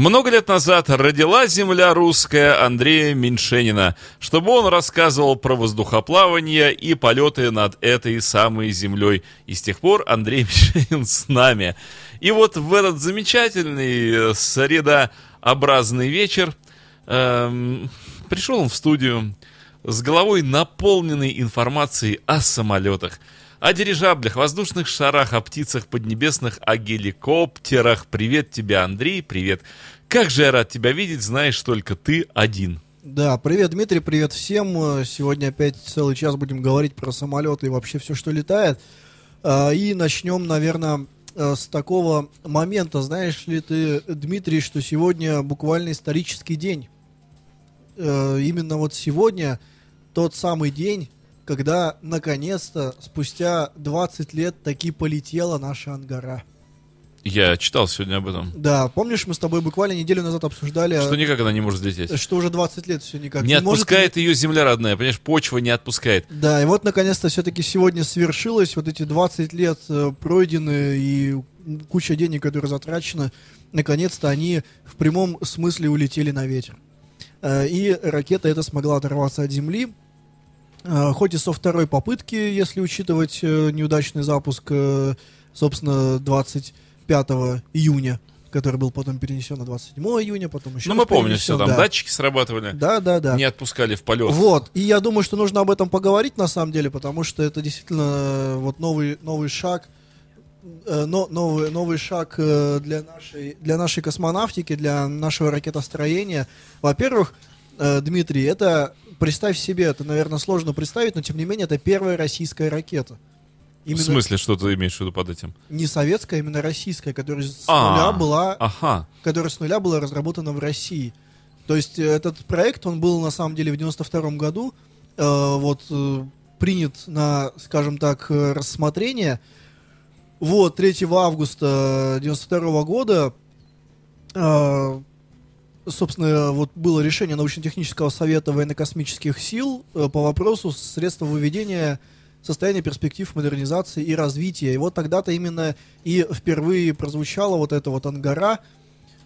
Много лет назад родила земля русская Андрея Меньшенина, чтобы он рассказывал про воздухоплавание и полеты над этой самой землей. И с тех пор Андрей Меньшенин с нами. И вот в этот замечательный э, средообразный вечер эм, пришел он в студию с головой наполненной информацией о самолетах о дирижаблях, воздушных шарах, о птицах поднебесных, о геликоптерах. Привет тебе, Андрей, привет. Как же я рад тебя видеть, знаешь, только ты один. Да, привет, Дмитрий, привет всем. Сегодня опять целый час будем говорить про самолеты и вообще все, что летает. А, и начнем, наверное, э, с такого момента. Знаешь ли ты, Дмитрий, что сегодня буквально исторический день? Э, именно вот сегодня тот самый день, когда наконец-то спустя 20 лет таки полетела наша Ангара. Я читал сегодня об этом. Да, помнишь, мы с тобой буквально неделю назад обсуждали, Что никак она не может взлететь. что уже 20 лет все никак Не может отпускает ее земля родная, понимаешь, почва не отпускает. Да, и вот наконец-то все-таки сегодня свершилось, вот эти 20 лет э, пройдены и куча денег, которые затрачены, наконец-то они в прямом смысле улетели на ветер. Э, и ракета эта смогла оторваться от Земли, хоть и со второй попытки, если учитывать э, неудачный запуск, э, собственно, 25 июня, который был потом перенесен на 27 июня, потом еще Ну, мы помним все, там да. датчики срабатывали, Да, да, да. не отпускали в полет. Вот, и я думаю, что нужно об этом поговорить на самом деле, потому что это действительно э, вот новый, новый шаг, но, новый, новый шаг для нашей, для нашей космонавтики, для нашего ракетостроения. Во-первых, Дмитрий, это, представь себе, это, наверное, сложно представить, но тем не менее, это первая российская ракета. В смысле, что ты имеешь в виду под этим? Не советская, а именно российская, которая с А, нуля была Ага. которая с нуля была разработана в России. То есть э, этот проект, он был на самом деле в 92 году, э, вот, э, принят на, скажем так, э, рассмотрение. Вот, 3 августа 92 года, э, собственно, вот было решение научно-технического совета военно-космических сил э, по вопросу средства выведения состояния перспектив модернизации и развития. И вот тогда-то именно и впервые прозвучала вот эта вот ангара.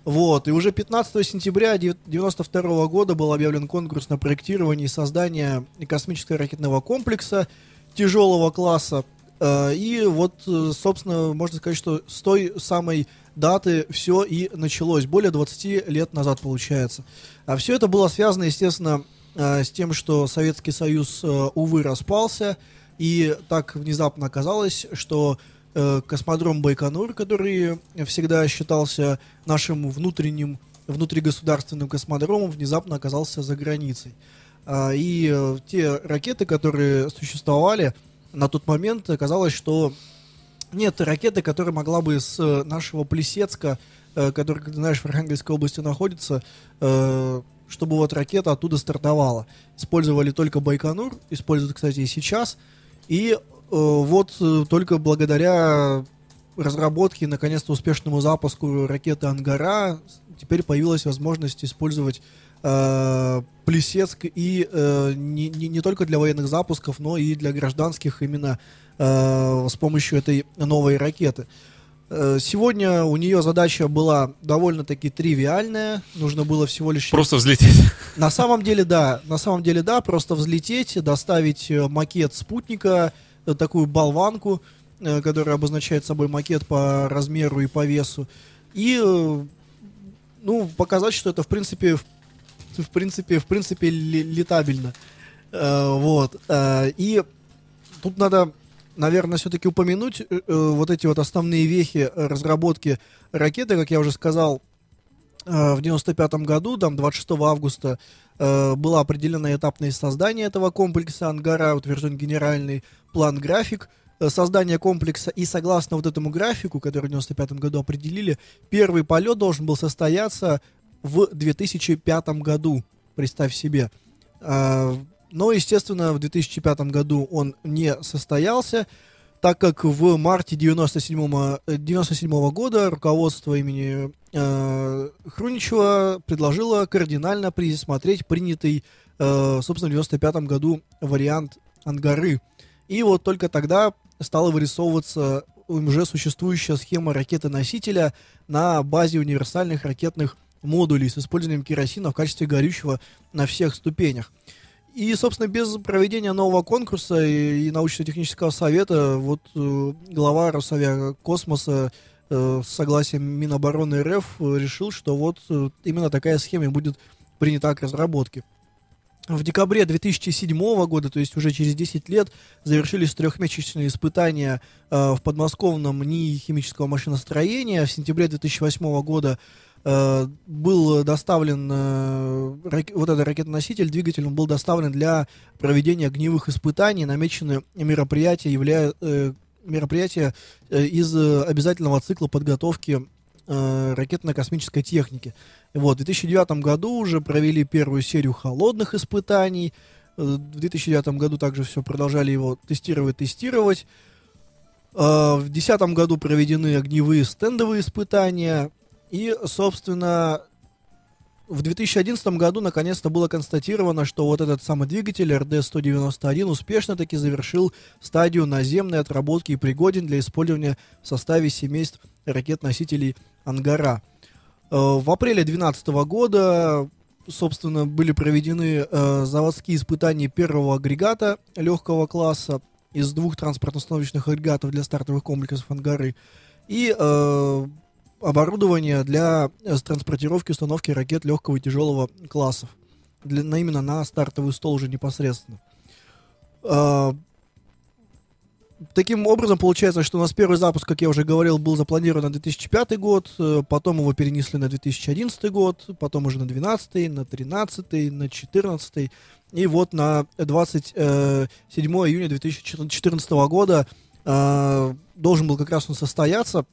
Вот, и уже 15 сентября 1992 года был объявлен конкурс на проектирование и создание космического ракетного комплекса тяжелого класса. Э, И вот, э, собственно, можно сказать, что с той самой даты все и началось. Более 20 лет назад, получается. А все это было связано, естественно, э, с тем, что Советский Союз, э, увы, распался. И так внезапно оказалось, что э, космодром Байконур, который всегда считался нашим внутренним, внутригосударственным космодромом, внезапно оказался за границей. А, И те ракеты, которые существовали на тот момент, оказалось, что нет ракеты, которая могла бы с э, нашего Плесецка, э, который, как ты знаешь, в Архангельской области находится, э, чтобы вот ракета оттуда стартовала. Использовали только Байконур, используют, кстати, и сейчас. И вот только благодаря разработке, наконец-то успешному запуску ракеты Ангара, теперь появилась возможность использовать э, Плесецк и э, не, не, не только для военных запусков, но и для гражданских именно э, с помощью этой новой ракеты. Э, Сегодня у нее задача была довольно-таки тривиальная. Нужно было всего лишь... Просто взлететь. На самом деле, да. На самом деле, да. Просто взлететь, доставить э, макет спутника, э, такую болванку, которая обозначает собой макет по размеру и по весу. И, ну, показать, что это, в принципе, в, в принципе, в принципе, ле- летабельно. Вот. И тут надо, наверное, все-таки упомянуть э, э, вот эти вот основные вехи э, разработки ракеты, как я уже сказал, э, в 95 году, там 26 августа, э, было определено этапное создание этого комплекса Ангара, утвержден генеральный план-график э, создания комплекса, и согласно вот этому графику, который в 95 году определили, первый полет должен был состояться в 2005 году, представь себе. Но, естественно, в 2005 году он не состоялся, так как в марте 97 97 года руководство имени э, Хруничева предложило кардинально пересмотреть принятый, э, собственно, в 95 году вариант Ангары. И вот только тогда стала вырисовываться уже существующая схема ракеты-носителя на базе универсальных ракетных модулей с использованием керосина в качестве горючего на всех ступенях. И, собственно, без проведения нового конкурса и, и научно-технического совета, вот э, глава Росавиакосмоса э, с согласием Минобороны РФ э, решил, что вот э, именно такая схема будет принята к разработке. В декабре 2007 года, то есть уже через 10 лет, завершились трехмесячные испытания э, в подмосковном НИИ химического машиностроения. В сентябре 2008 года был доставлен э, вот этот ракетоноситель, двигатель, он был доставлен для проведения огневых испытаний. Намечены мероприятия, являя, э, мероприятия э, из э, обязательного цикла подготовки э, ракетно-космической техники. Вот, в 2009 году уже провели первую серию холодных испытаний. Э, В 2009 году также все продолжали его тестировать, тестировать. Э, В 2010 году проведены огневые стендовые испытания. И, собственно, в 2011 году наконец-то было констатировано, что вот этот самый двигатель RD-191 успешно таки завершил стадию наземной отработки и пригоден для использования в составе семейств ракет-носителей «Ангара». Э, В апреле 2012 года, собственно, были проведены э, заводские испытания первого агрегата легкого класса из двух транспортно-установочных агрегатов для стартовых комплексов «Ангары» и э, оборудование для э, транспортировки установки ракет легкого и тяжелого классов. Для, на, именно на стартовый стол уже непосредственно. Э, Таким образом, получается, что у нас первый запуск, как я уже говорил, был запланирован на 2005 год, э, потом его перенесли на 2011 год, потом уже на 2012, на 2013, на 2014, и вот на 27 июня 2014 года э, должен был как раз он состояться,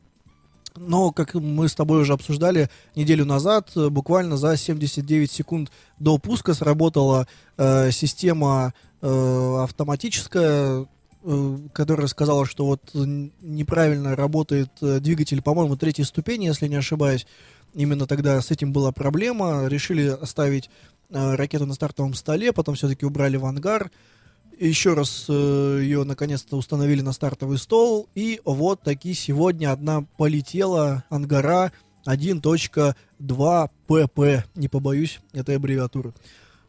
но, как мы с тобой уже обсуждали неделю назад, э, буквально за 79 секунд до пуска сработала э, система э, автоматическая, э, которая сказала, что вот неправильно работает э, двигатель, по-моему, третьей ступени, если не ошибаюсь. Именно тогда с этим была проблема. Решили оставить э, ракету на стартовом столе, потом все-таки убрали в ангар. Еще раз э, ее наконец-то установили на стартовый стол. И вот таки сегодня одна полетела ангара 1.2 ПП. Не побоюсь этой аббревиатуры.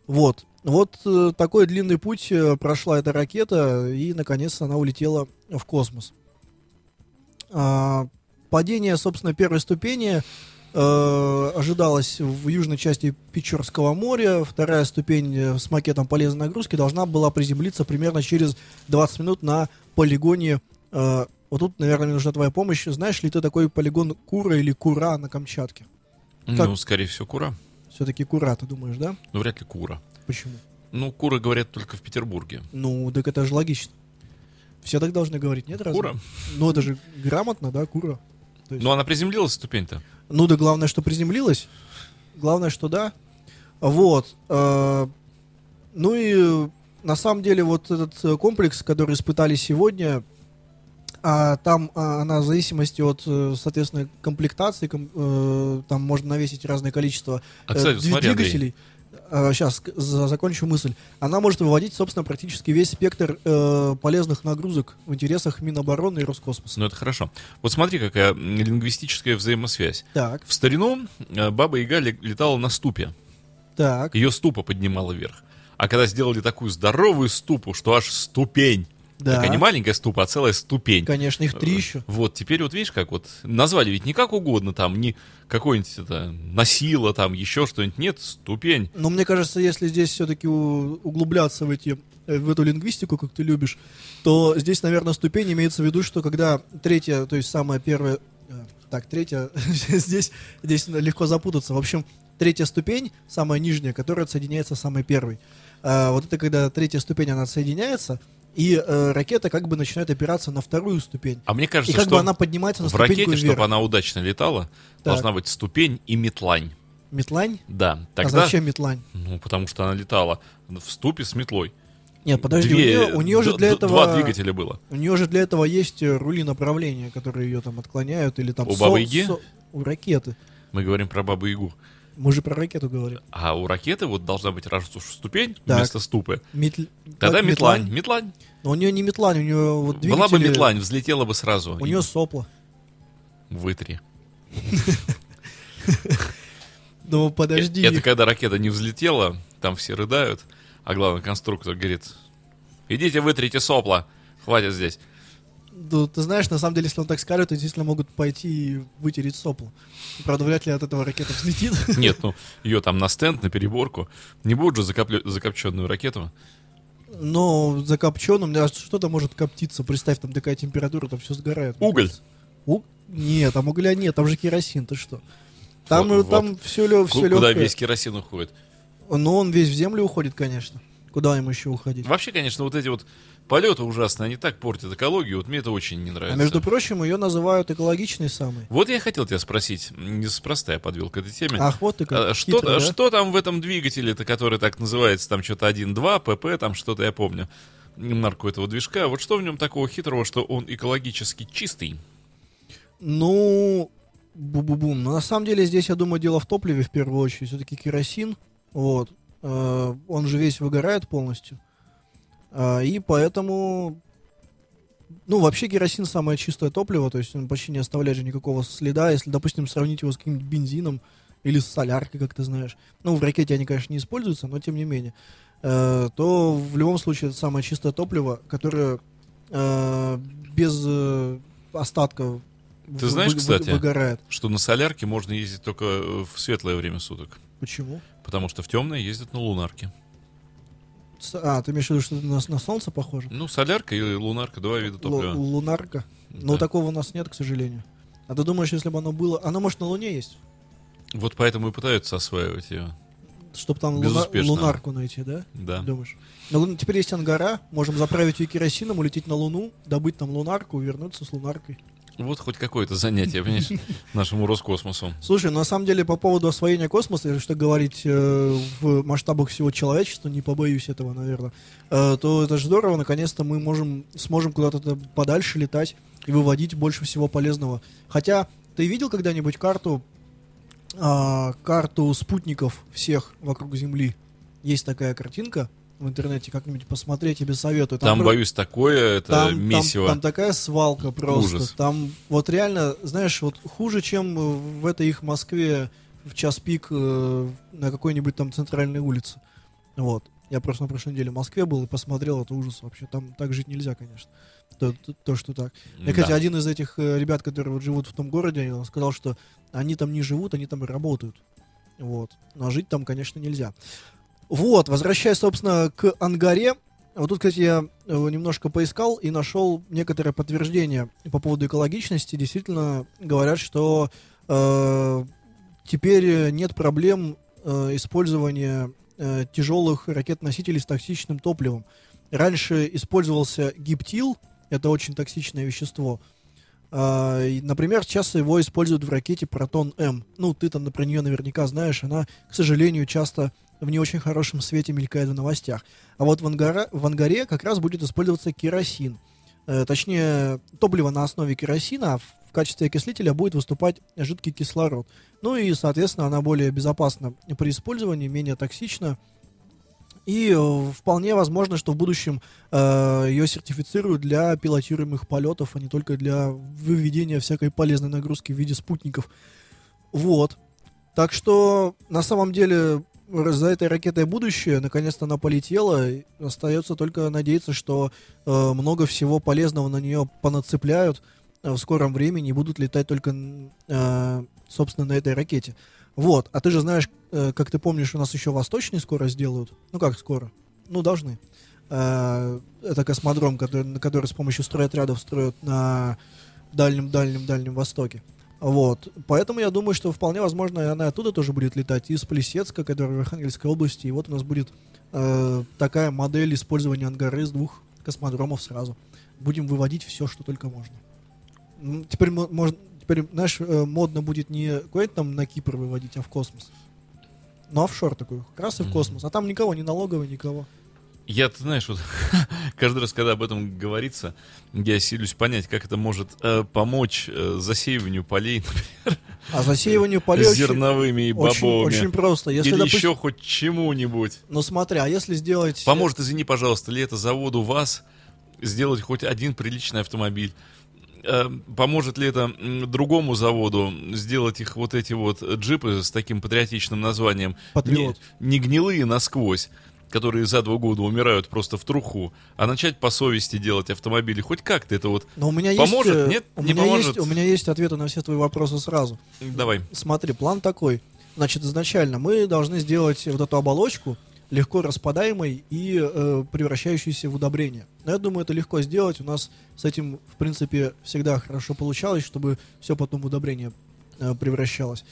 Вот. Вот э, такой длинный путь э, прошла эта ракета, и наконец-то она улетела в космос. А, падение, собственно, первой ступени э, в южной части Печорского моря. Вторая ступень э, с макетом полезной нагрузки должна была приземлиться примерно через 20 минут на полигоне. э, вот тут, наверное, мне нужна твоя помощь. Знаешь ли ты такой полигон Кура или Кура на Камчатке? Как? Ну, скорее всего, кура. Все-таки Кура, ты думаешь, да? Ну, вряд ли кура. Почему? Ну, куры говорят только в Петербурге. Ну, так это же логично. Все так должны говорить, нет разве? Кура. Ну, это же грамотно, да, Кура. То есть- Ну, она приземлилась, ступень-то. Ну да главное, что приземлилась. Главное, что да. Вот. э, Ну и на самом деле вот этот э, комплекс, который испытали сегодня, а там а, она в зависимости от, э, соответственно, комплектации, ком- э, там можно навесить разное количество А, кстати, дви- смотри, Сейчас закончу мысль. Она может выводить, собственно, практически весь спектр э, полезных нагрузок в интересах Минобороны и Роскосмоса. Ну, это хорошо. Вот смотри, какая лингвистическая взаимосвязь. Так, В старину э, Баба Яга ле- летала на ступе. так. Ее ступа поднимала вверх. А когда сделали такую здоровую ступу, что аж ступень. Да. Такая не маленькая ступа, а целая ступень. Конечно, их три еще. Вот, теперь вот видишь, как вот назвали ведь не как угодно, там, не какой-нибудь это, носило, там, еще что-нибудь. Нет, ступень. Но мне кажется, если здесь все-таки углубляться в, эти, э, в эту лингвистику, как ты любишь, то здесь, наверное, ступень имеется в виду, что когда третья, то есть самая первая... э, Так, третья, здесь, здесь легко запутаться. В общем, третья ступень, самая нижняя, которая отсоединяется с самой первой. А, вот это когда третья ступень, она отсоединяется, и э, ракета как бы начинает опираться на вторую ступень. А мне И кажется, как что бы она поднимается на в ракете, вверх. чтобы она удачно летала, должна быть ступень и метлань. Метлань? Да, А тогда... зачем метлань? Ну, потому что она летала в ступе с метлой. Нет, подожди, Две- у нее, у нее же для этого... Два двигателя было. У нее же для этого есть э, рули направления, которые ее там отклоняют, или там... У со- Бабы-Яги? со- У ракеты. Мы говорим про Бабу Ягу. Мы же про ракету говорим. А у ракеты вот должна быть ступень Так. вместо ступы. Метл- Тогда как, метлань. Метлань. Но у нее не метлань, у нее вот двигатели... Была бы метлань, взлетела бы сразу. У И нее сопла. Вытри. Ну подожди. Это когда ракета не взлетела, там все рыдают, а главный конструктор говорит, идите вытрите сопла, хватит здесь. Ну, ты знаешь, на самом деле, если он так скажет, то действительно могут пойти и вытереть сопло. Правда, вряд ли от этого ракета взлетит. Нет, ну, ее там на стенд, на переборку. Не будут же закоплё- закопченную ракету. Но закопченным, а что-то может коптиться. Представь, там такая температура, там все сгорает. Уголь. У- Нет, там угля нет, там же керосин, ты что? Там, Вот, там все, лё, все Куда легкое. весь керосин уходит. Но он весь в землю уходит, конечно. Куда ему еще уходить? Вообще, конечно, вот эти вот полеты ужасные, они так портят экологию, вот мне это очень не А нравится. между прочим, ее называют экологичной самой. Вот я хотел тебя спросить, неспроста я подвел к этой теме. Ах, вот ты как А что, хитрый, да? что там в этом двигателе-то, который так называется, там что-то 1.2, ПП, там что-то я помню, марку этого движка, вот что в нем такого хитрого, что он экологически чистый? Ну, бу-бу-бум. Но на самом деле здесь, я думаю, дело в топливе в первую очередь. Все-таки керосин, вот, э, он же весь выгорает полностью. А, и поэтому, ну, вообще керосин самое чистое топливо, то есть он почти не оставляет же никакого следа. Если, допустим, сравнить его с каким-нибудь бензином или с соляркой, как ты знаешь. Ну, в ракете они, конечно, не используются, но тем не менее. Э, то в любом случае это самое чистое топливо, которое э, без э, остатка Ты знаешь, кстати? выгорает. Что на солярке можно ездить только э, в светлое время суток, Почему? потому что в темное ездят на лунарке. А, ты имеешь в виду, что это на, на солнце похоже? Ну, солярка и лунарка, два вида топлива. лунарка. Но Да. такого у нас нет, к сожалению. А ты думаешь, если бы оно было... Оно, может, на Луне есть? Вот поэтому и пытаются осваивать ее. Чтобы там луна- лунарку найти, да? Да. Думаешь? Лун- теперь есть ангара, можем заправить ее керосином, улететь на Луну, добыть там лунарку, вернуться с лунаркой. Вот хоть какое-то занятие, понимаешь, нашему Роскосмосу. Слушай, на самом деле по поводу освоения космоса, если что говорить э, в масштабах всего человечества, не побоюсь этого, наверное, э, то это же здорово, наконец-то мы можем, сможем куда-то подальше летать и выводить больше всего полезного. Хотя, ты видел когда-нибудь карту, а, карту спутников всех вокруг Земли? Есть такая картинка в интернете, как-нибудь посмотреть, тебе советую. Там, про- боюсь, такое это там, там- месиво. там такая свалка просто. Ужас. Там вот реально, знаешь, вот хуже, чем в этой их Москве в час пик э, на какой-нибудь там центральной улице. Вот. Я просто на прошлой неделе в Москве был и посмотрел, это ужас вообще. Там так жить нельзя, конечно. То, то, то, что так. Мне, Да. кстати, один из этих э, ребят, которые вот живут в том городе, он сказал, что они там не живут, они там и работают. Вот. Но жить там, конечно, нельзя. Вот, возвращаясь, собственно, к ангаре. Вот тут, кстати, я э, немножко поискал и нашел некоторое подтверждение по поводу экологичности. Действительно говорят, что э, теперь э, нет проблем э, использования э, тяжелых ракет-носителей с токсичным топливом. Раньше использовался гиптил, это очень токсичное вещество. И, например, сейчас его используют в ракете Протон-М. Ну, ты там про нее наверняка знаешь, она, к сожалению, часто в не очень хорошем свете мелькает в новостях. А вот в, ангара- в ангаре как раз будет использоваться керосин. Э, точнее, топливо на основе керосина, а в, качестве окислителя будет выступать жидкий кислород. Ну и, соответственно, она более безопасна при использовании, менее токсична. И э, вполне возможно, что в будущем э, ее сертифицируют для пилотируемых полетов, а не только для выведения всякой полезной нагрузки в виде спутников. Вот. Так что, на самом деле, за этой ракетой будущее, наконец-то она полетела, остается только надеяться, что э, много всего полезного на нее понацепляют э, в скором времени и будут летать только, э, собственно, на этой ракете. Вот, а ты же знаешь, э, как ты помнишь, у нас еще восточный скоро сделают. Ну как скоро? Ну, должны. Э, это космодром, который, который с помощью стройотрядов строят на дальнем-дальнем-дальнем Востоке. Вот. Поэтому я думаю, что вполне возможно, она оттуда тоже будет летать, из Плесецка, который в Архангельской области. И вот у нас будет э, такая модель использования ангары с двух космодромов сразу. Будем выводить все, что только можно. Теперь, мо- можно, теперь знаешь, э, модно будет не куда-нибудь там на Кипр выводить, а в космос. Ну, офшор такой, как раз и в космос. А там никого, ни налоговой, никого. Я, ты знаешь, вот каждый раз, когда об этом говорится, я силюсь понять, как это может э, помочь э, засеиванию полей, например, А засеиванию полей очень- зерновыми и очень, бобовыми. очень просто. Если, Или допустим- еще хоть чему-нибудь. Ну смотри, а если сделать... Поможет, извини, пожалуйста, ли это заводу ВАЗ сделать хоть один приличный автомобиль? Э, Поможет ли это другому заводу сделать их вот эти вот джипы с таким патриотичным названием? Патриот. Не, не гнилые насквозь, которые за два года умирают просто в труху, а начать по совести делать автомобили. Хоть как-то это вот... Но у меня Поможет? есть... э, Нет, у не меня поможет? Есть, у меня есть ответы на все твои вопросы сразу. Давай. Смотри, план такой. Значит, изначально мы должны сделать вот эту оболочку легко распадаемой и э, превращающейся в удобрение. Но я думаю, это легко сделать. У нас с этим, в принципе, всегда хорошо получалось, чтобы все потом в удобрение э, превращалось.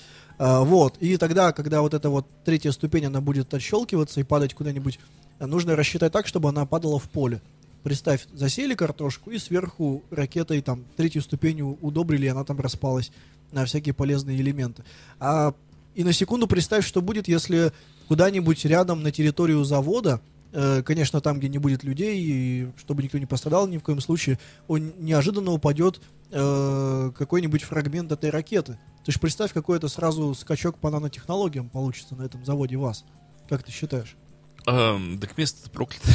А, вот. И тогда, когда вот эта вот третья ступень, она будет отщелкиваться и падать куда-нибудь, нужно рассчитать так, чтобы она падала в поле. Представь, засели картошку и сверху ракетой там третью ступенью удобрили, и она там распалась на всякие полезные элементы. А и на секунду представь, что будет, если куда-нибудь рядом на территорию завода, э, конечно, там, где не будет людей, и чтобы никто не пострадал ни в коем случае, он неожиданно упадет э, какой-нибудь фрагмент этой ракеты. Ты же представь, какой это сразу скачок по нанотехнологиям получится на этом заводе ВАЗ. Как ты считаешь? Эм, так место проклято.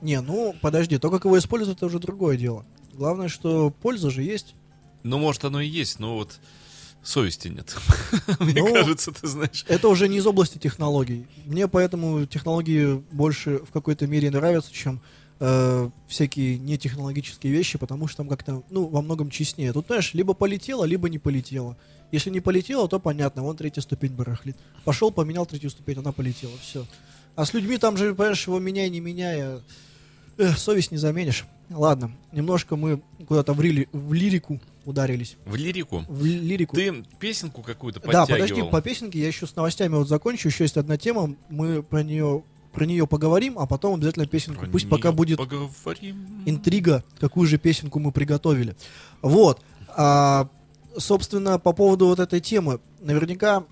Не, ну, подожди, то, как его используют, это уже другое дело. Главное, что польза же есть. Ну, может, оно и есть, но вот совести нет. Мне Ну, кажется, ты знаешь. Это уже не из области технологий. Мне поэтому технологии больше в какой-то мере нравятся, чем э, всякие нетехнологические вещи, потому что там как-то, ну, во многом честнее. Тут, знаешь, либо полетело, либо не полетело. Если не полетело, то понятно, вон третья ступень барахлит. Пошел, поменял третью ступень, она полетела, все. А с людьми там же, понимаешь, его меняй, не меняя, эх, совесть не заменишь. Ладно, немножко мы куда-то в, рили- в лирику ударились. В лирику. В ли- лирику. Ты песенку какую-то Да, подтягивал. подожди, по песенке я еще с новостями вот закончу. Еще есть одна тема, мы про нее про нее поговорим, а потом обязательно песенку. Про Пусть пока будет Поговорим. интрига, какую же песенку мы приготовили. Вот. А, собственно, по поводу вот этой темы. Наверняка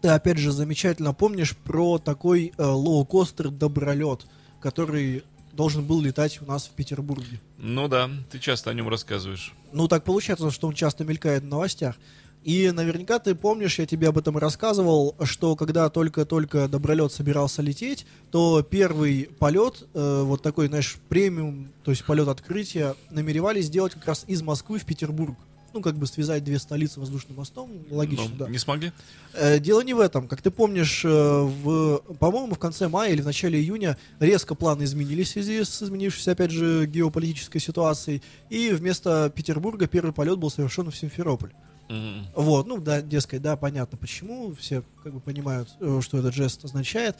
ты, опять же, замечательно помнишь про такой э, лоукостер «Добролет», который должен был летать у нас в Петербурге. Ну да, ты часто о нем рассказываешь. Ну, так получается, что он часто мелькает в новостях. И наверняка ты помнишь, я тебе об этом рассказывал, что когда только-только Добролет собирался лететь, то первый полет, э, вот такой, знаешь, премиум, то есть полет открытия, намеревались сделать как раз из Москвы в Петербург. Ну, как бы связать две столицы воздушным мостом, логично, Ну, да. Не смогли? Э, Дело не в этом. Как ты помнишь, э, в, по-моему, в конце мая или в начале июня резко планы изменились в связи с изменившейся, опять же, геополитической ситуацией. И вместо Петербурга первый полет был совершен в Симферополь. М. Вот, ну, да, дескать, да, понятно почему. Все как бы понимают, э, что этот жест означает.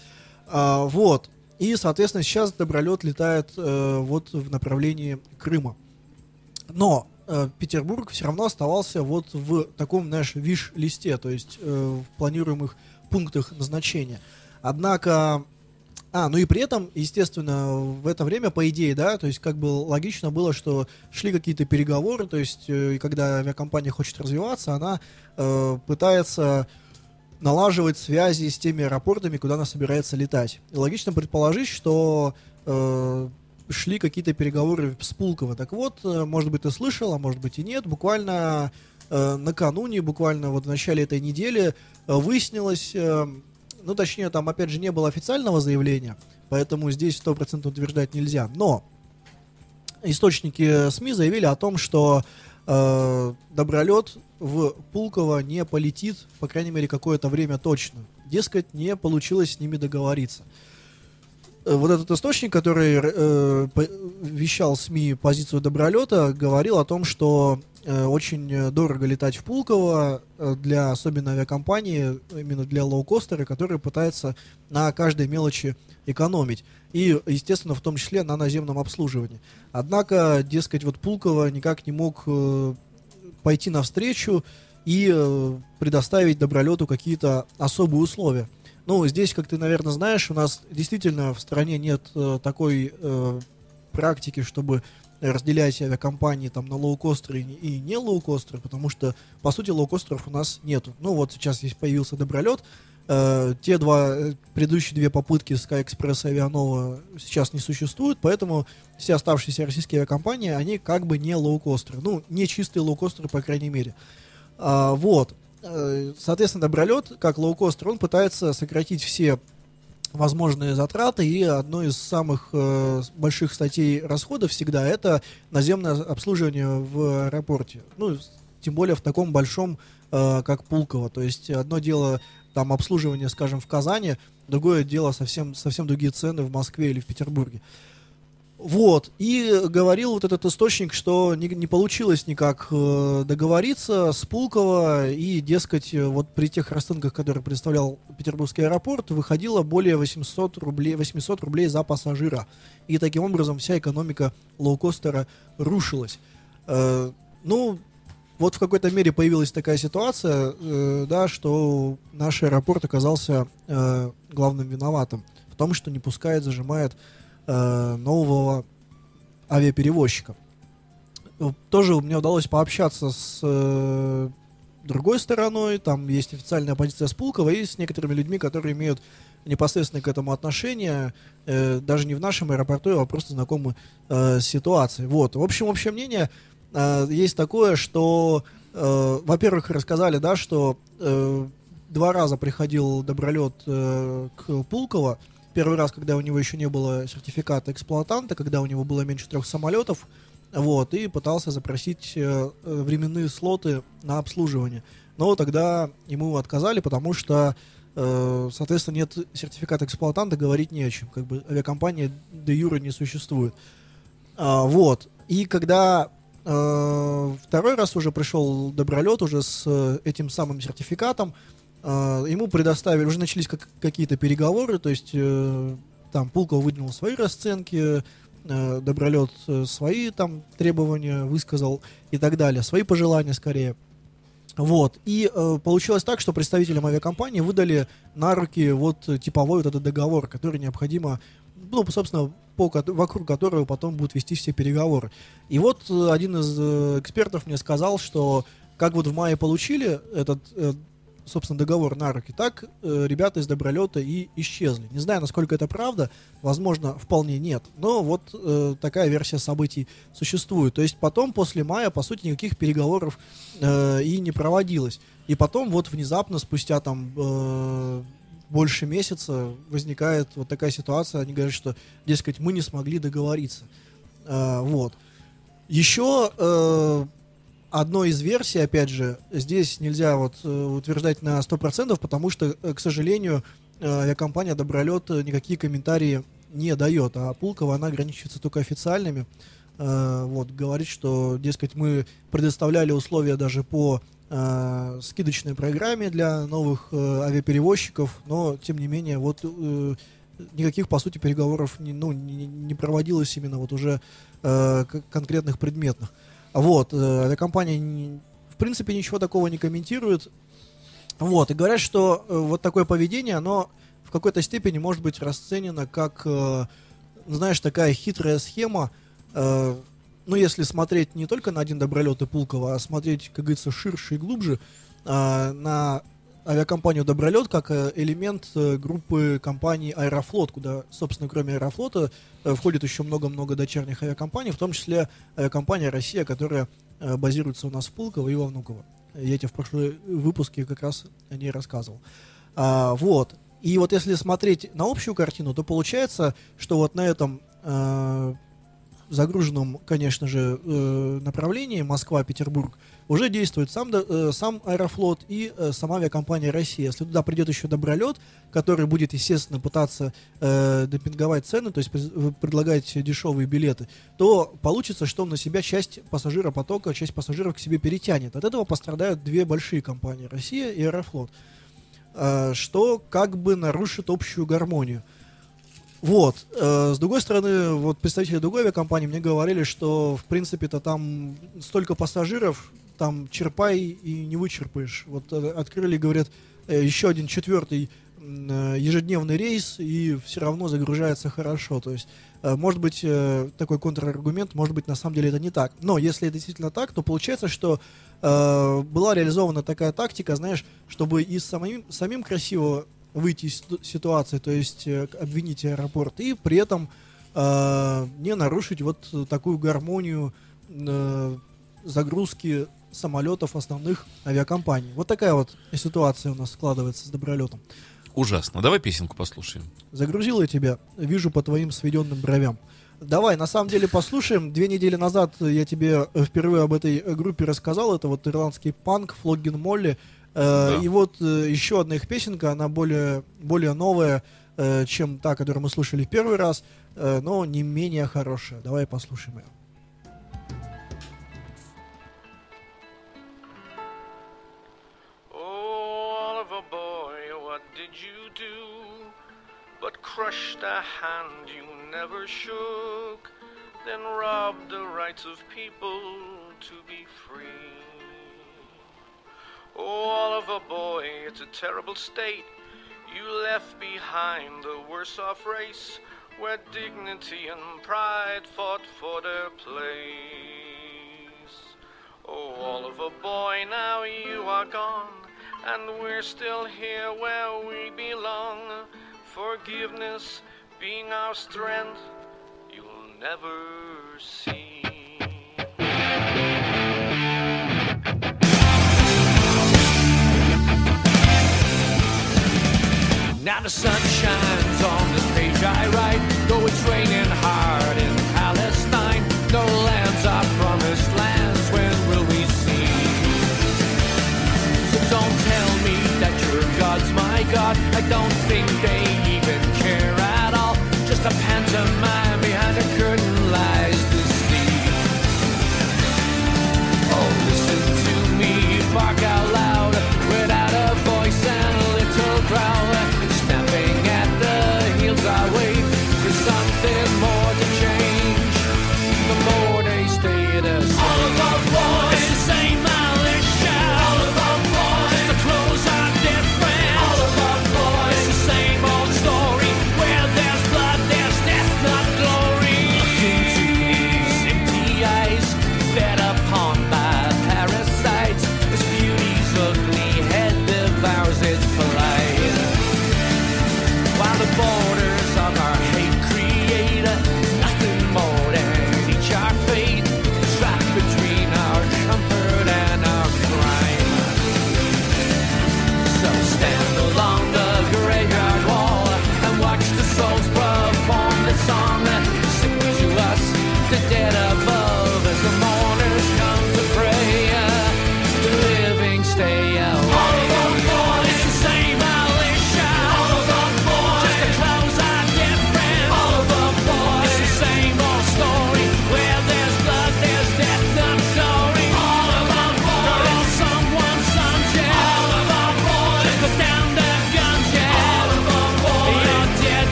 А, вот. И, соответственно, сейчас Добролет летает э, вот в направлении Крыма. Но э, Петербург все равно оставался вот в таком, знаешь, виш-листе, то есть э, в планируемых пунктах назначения. Однако, а, ну и при этом, естественно, в это время, по идее, да, то есть как бы логично было, что шли какие-то переговоры, то есть э, когда авиакомпания хочет развиваться, она э, пытается налаживать связи с теми аэропортами, куда она собирается летать. И логично предположить, что э, шли какие-то переговоры с Пулково. Так вот, э, может быть, ты слышал, а может быть и нет, буквально э, накануне, буквально вот в начале этой недели э, выяснилось, э, ну, точнее, там, опять же, не было официального заявления, поэтому здесь 100% утверждать нельзя, но источники СМИ заявили о том, что э, Добролет в Пулково не полетит, по крайней мере, какое-то время точно. Дескать, не получилось с ними договориться. Э, Вот этот источник, который э, вещал СМИ позицию Добролета, говорил о том, что э, очень дорого летать в Пулково э, для особенно авиакомпании, именно для лоукостера, который пытается на каждой мелочи экономить. И, естественно, в том числе на наземном обслуживании. Однако, дескать, вот Пулково никак не мог э, пойти навстречу и э, предоставить Добролету какие-то особые условия. Ну, здесь, как ты, наверное, знаешь, у нас действительно в стране нет э, такой э, практики, чтобы разделять авиакомпании там на лоукостеры и не лоукостеры, потому что, по сути, лоукостеров у нас нету. Ну вот сейчас здесь появился Добролет, Э, те два, э, предыдущие две попытки Sky Express и Avianova сейчас не существуют, поэтому все оставшиеся российские авиакомпании, они как бы не лоукостеры. Ну, не чистые лоукостеры, по крайней мере. А, вот. Э, соответственно, Добролет, как лоукостер, он пытается сократить все возможные затраты, и одной из самых э, больших статей расходов всегда это наземное обслуживание в аэропорте. Ну, тем более в таком большом, э, как Пулково. То есть одно дело там обслуживание, скажем, в Казани, другое дело совсем, совсем другие цены в Москве или в Петербурге. Вот, и говорил вот этот источник, что не, не получилось никак э, договориться с Пулково, и, дескать, вот при тех расценках, которые представлял Петербургский аэропорт, выходило более 800 рублей, 800 рублей за пассажира. И таким образом вся экономика лоукостера рушилась. Э, ну, вот в какой-то мере появилась такая ситуация, э, да, что наш аэропорт оказался э, главным виноватым в том, что не пускает, зажимает э, нового авиаперевозчика. Тоже мне удалось пообщаться с э, другой стороной, там есть официальная позиция Спулкова и с некоторыми людьми, которые имеют непосредственно к этому отношение, э, даже не в нашем аэропорту, а просто знакомы э, с ситуацией. Вот. В общем, общее мнение, э, есть такое, что, э, во-первых, рассказали, да, что э, два раза приходил добролет э, к Пулково. Первый раз, когда у него еще не было сертификата эксплуатанта, когда у него было меньше трех самолетов, вот, и пытался запросить э, временные слоты на обслуживание. Но тогда ему отказали, потому что, э, соответственно, нет сертификата эксплуатанта, говорить не о чем. Как бы авиакомпания де юра не существует. А, вот. И когда Э, второй раз уже пришел добролет уже с э, этим самым сертификатом. Э, ему предоставили, уже начались как, какие-то переговоры, то есть там Пулков выдвинул свои расценки, Добролет свои там требования высказал и так далее, свои пожелания скорее. Вот. И э, получилось так, что представителям авиакомпании выдали на руки вот типовой вот этот договор, который необходимо ну, собственно, по, вокруг которого потом будут вести все переговоры. И вот э, один из э, экспертов мне сказал, что как вот в мае получили этот, э, собственно, договор на руки, так ребята из Добролета и исчезли. Не знаю, насколько это правда, возможно, вполне нет, но вот такая версия событий существует. То есть потом, после мая, по сути, никаких переговоров и не проводилось. И потом вот внезапно, спустя там больше месяца возникает вот такая ситуация, они говорят, что, дескать, мы не смогли договориться. А, вот. Еще э, одной из версий, опять же, здесь нельзя вот э, утверждать на 100%, потому что, э, к сожалению, э, авиакомпания Добролет никакие комментарии не дает, а Пулкова, она ограничивается только официальными. Э, вот, говорит, что, дескать, мы предоставляли условия даже по э, скидочной программе для новых э, авиаперевозчиков, но тем не менее вот э, никаких по сути переговоров не, ну, не, не проводилось именно вот уже э, конкретных предметных. Вот э, авиакомпания не, в принципе ничего такого не комментирует. Вот и говорят, что э, вот такое поведение, оно в какой-то степени может быть расценено как, э, знаешь, такая хитрая схема. Ну, если смотреть не только на один Добролет и Пулково, а смотреть, как говорится, ширше и глубже, э, на авиакомпанию Добролет как э, элемент э, группы компаний Аэрофлот, куда, собственно, кроме Аэрофлота, э, входит еще много-много дочерних авиакомпаний, в том числе авиакомпания «Россия», которая базируется у нас в Пулково и во Внуково. Я тебе в прошлом выпуске как раз о ней рассказывал. А, вот. И вот если смотреть на общую картину, то получается, что вот на этом э, загруженном, конечно же, э, направлении Москва-Петербург уже действует сам, э, сам Аэрофлот и э, сама авиакомпания «Россия». Если туда придет еще добролет, который будет, естественно, пытаться э, демпинговать цены, то есть предлагать дешевые билеты, то получится, что он на себя часть пассажиропотока, часть пассажиров к себе перетянет. От этого пострадают две большие компании «Россия» и «Аэрофлот», э, что как бы нарушит общую гармонию. Вот. Э, с другой стороны, вот представители другой авиакомпании мне говорили, что, в принципе-то, там столько пассажиров, там черпай и не вычерпаешь. Вот э, открыли, говорят, э, еще один четвертый ежедневный рейс и все равно загружается хорошо. То есть, может быть, такой контраргумент, может быть, на самом деле это не так. Но если это действительно так, то получается, что была реализована такая тактика, знаешь, чтобы и самим, самим красиво выйти из ситу- ситуации, то есть э, обвинить аэропорт, и при этом э, не нарушить вот такую гармонию э, загрузки самолетов основных авиакомпаний. Вот такая вот ситуация у нас складывается с добролетом. Ужасно. Давай песенку послушаем. Загрузил я тебя, вижу по твоим сведенным бровям. Давай, на самом деле послушаем. Две недели назад я тебе э, впервые об этой э, группе рассказал. Это вот ирландский панк Флоггин Молли. Э, Да. И вот э, еще одна их песенка, она более, более новая, э, чем та, которую мы слушали в первый раз, но не менее хорошая. Давай послушаем ее. Oh, Oliver boy, what did you do? But crush the hand you never shook, then rob the rights of people to be free. Oh, Oliver boy, it's a terrible state. You left behind the worse off race, where dignity and pride fought for their place. Oh, Oliver boy, now you are gone, and we're still here where we belong. Forgiveness being our strength, you'll never see. Now the sun shines on this page I write, though it's raining hard in Palestine. No lands are promised lands, when will we see? So don't tell me that your God's my God. I don't think they even care at all. Just a pantomime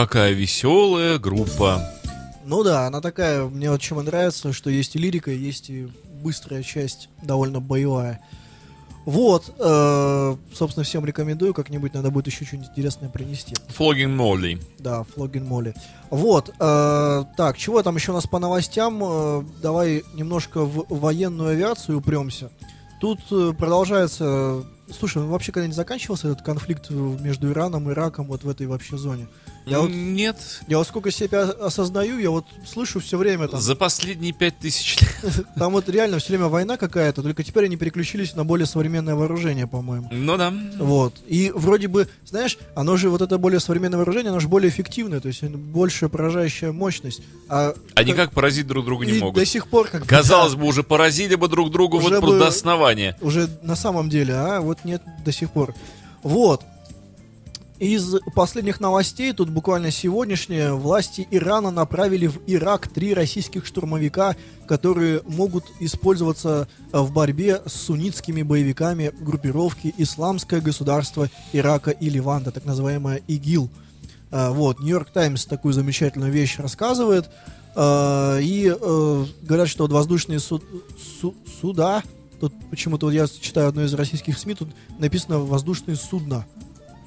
Какая веселая группа. Ну да, она такая, мне вот чем и нравится, что есть и лирика, есть и быстрая часть, довольно боевая. Вот, э, собственно, всем рекомендую, как-нибудь надо будет еще что-нибудь интересное принести. Флогин Молли. Да, Флогин Моли. Вот, э, так, чего там еще у нас по новостям? Э, давай немножко в военную авиацию упремся. Тут э, продолжается... Слушай, ну вообще когда-нибудь заканчивался этот конфликт между Ираном и Ираком вот в этой вообще зоне? Я вот, Нет. я вот сколько себя осознаю, я вот слышу все время там... За последние пять тысяч лет. Там вот реально все время война какая-то, только теперь они переключились на более современное вооружение, по-моему. Ну да. Вот. И вроде бы, знаешь, оно же, вот это более современное вооружение, оно же более эффективное, то есть больше поражающая мощность. А Они как поразить друг друга не могут. до сих пор как Казалось бы, уже поразили бы друг друга вот Уже бы- до основания. уже на самом деле, а вот нет до сих пор. Вот. Из последних новостей, тут буквально сегодняшние, власти Ирана направили в Ирак три российских штурмовика, которые могут использоваться э, в борьбе с суннитскими боевиками группировки «Исламское государство Ирака и Ливанта», так называемая ИГИЛ. Э, Вот, Нью-Йорк Таймс такую замечательную вещь рассказывает. Э, И говорят, что воздушные суд- су- суда, тут почему-то я читаю одно из российских СМИ, тут написано «воздушные судна».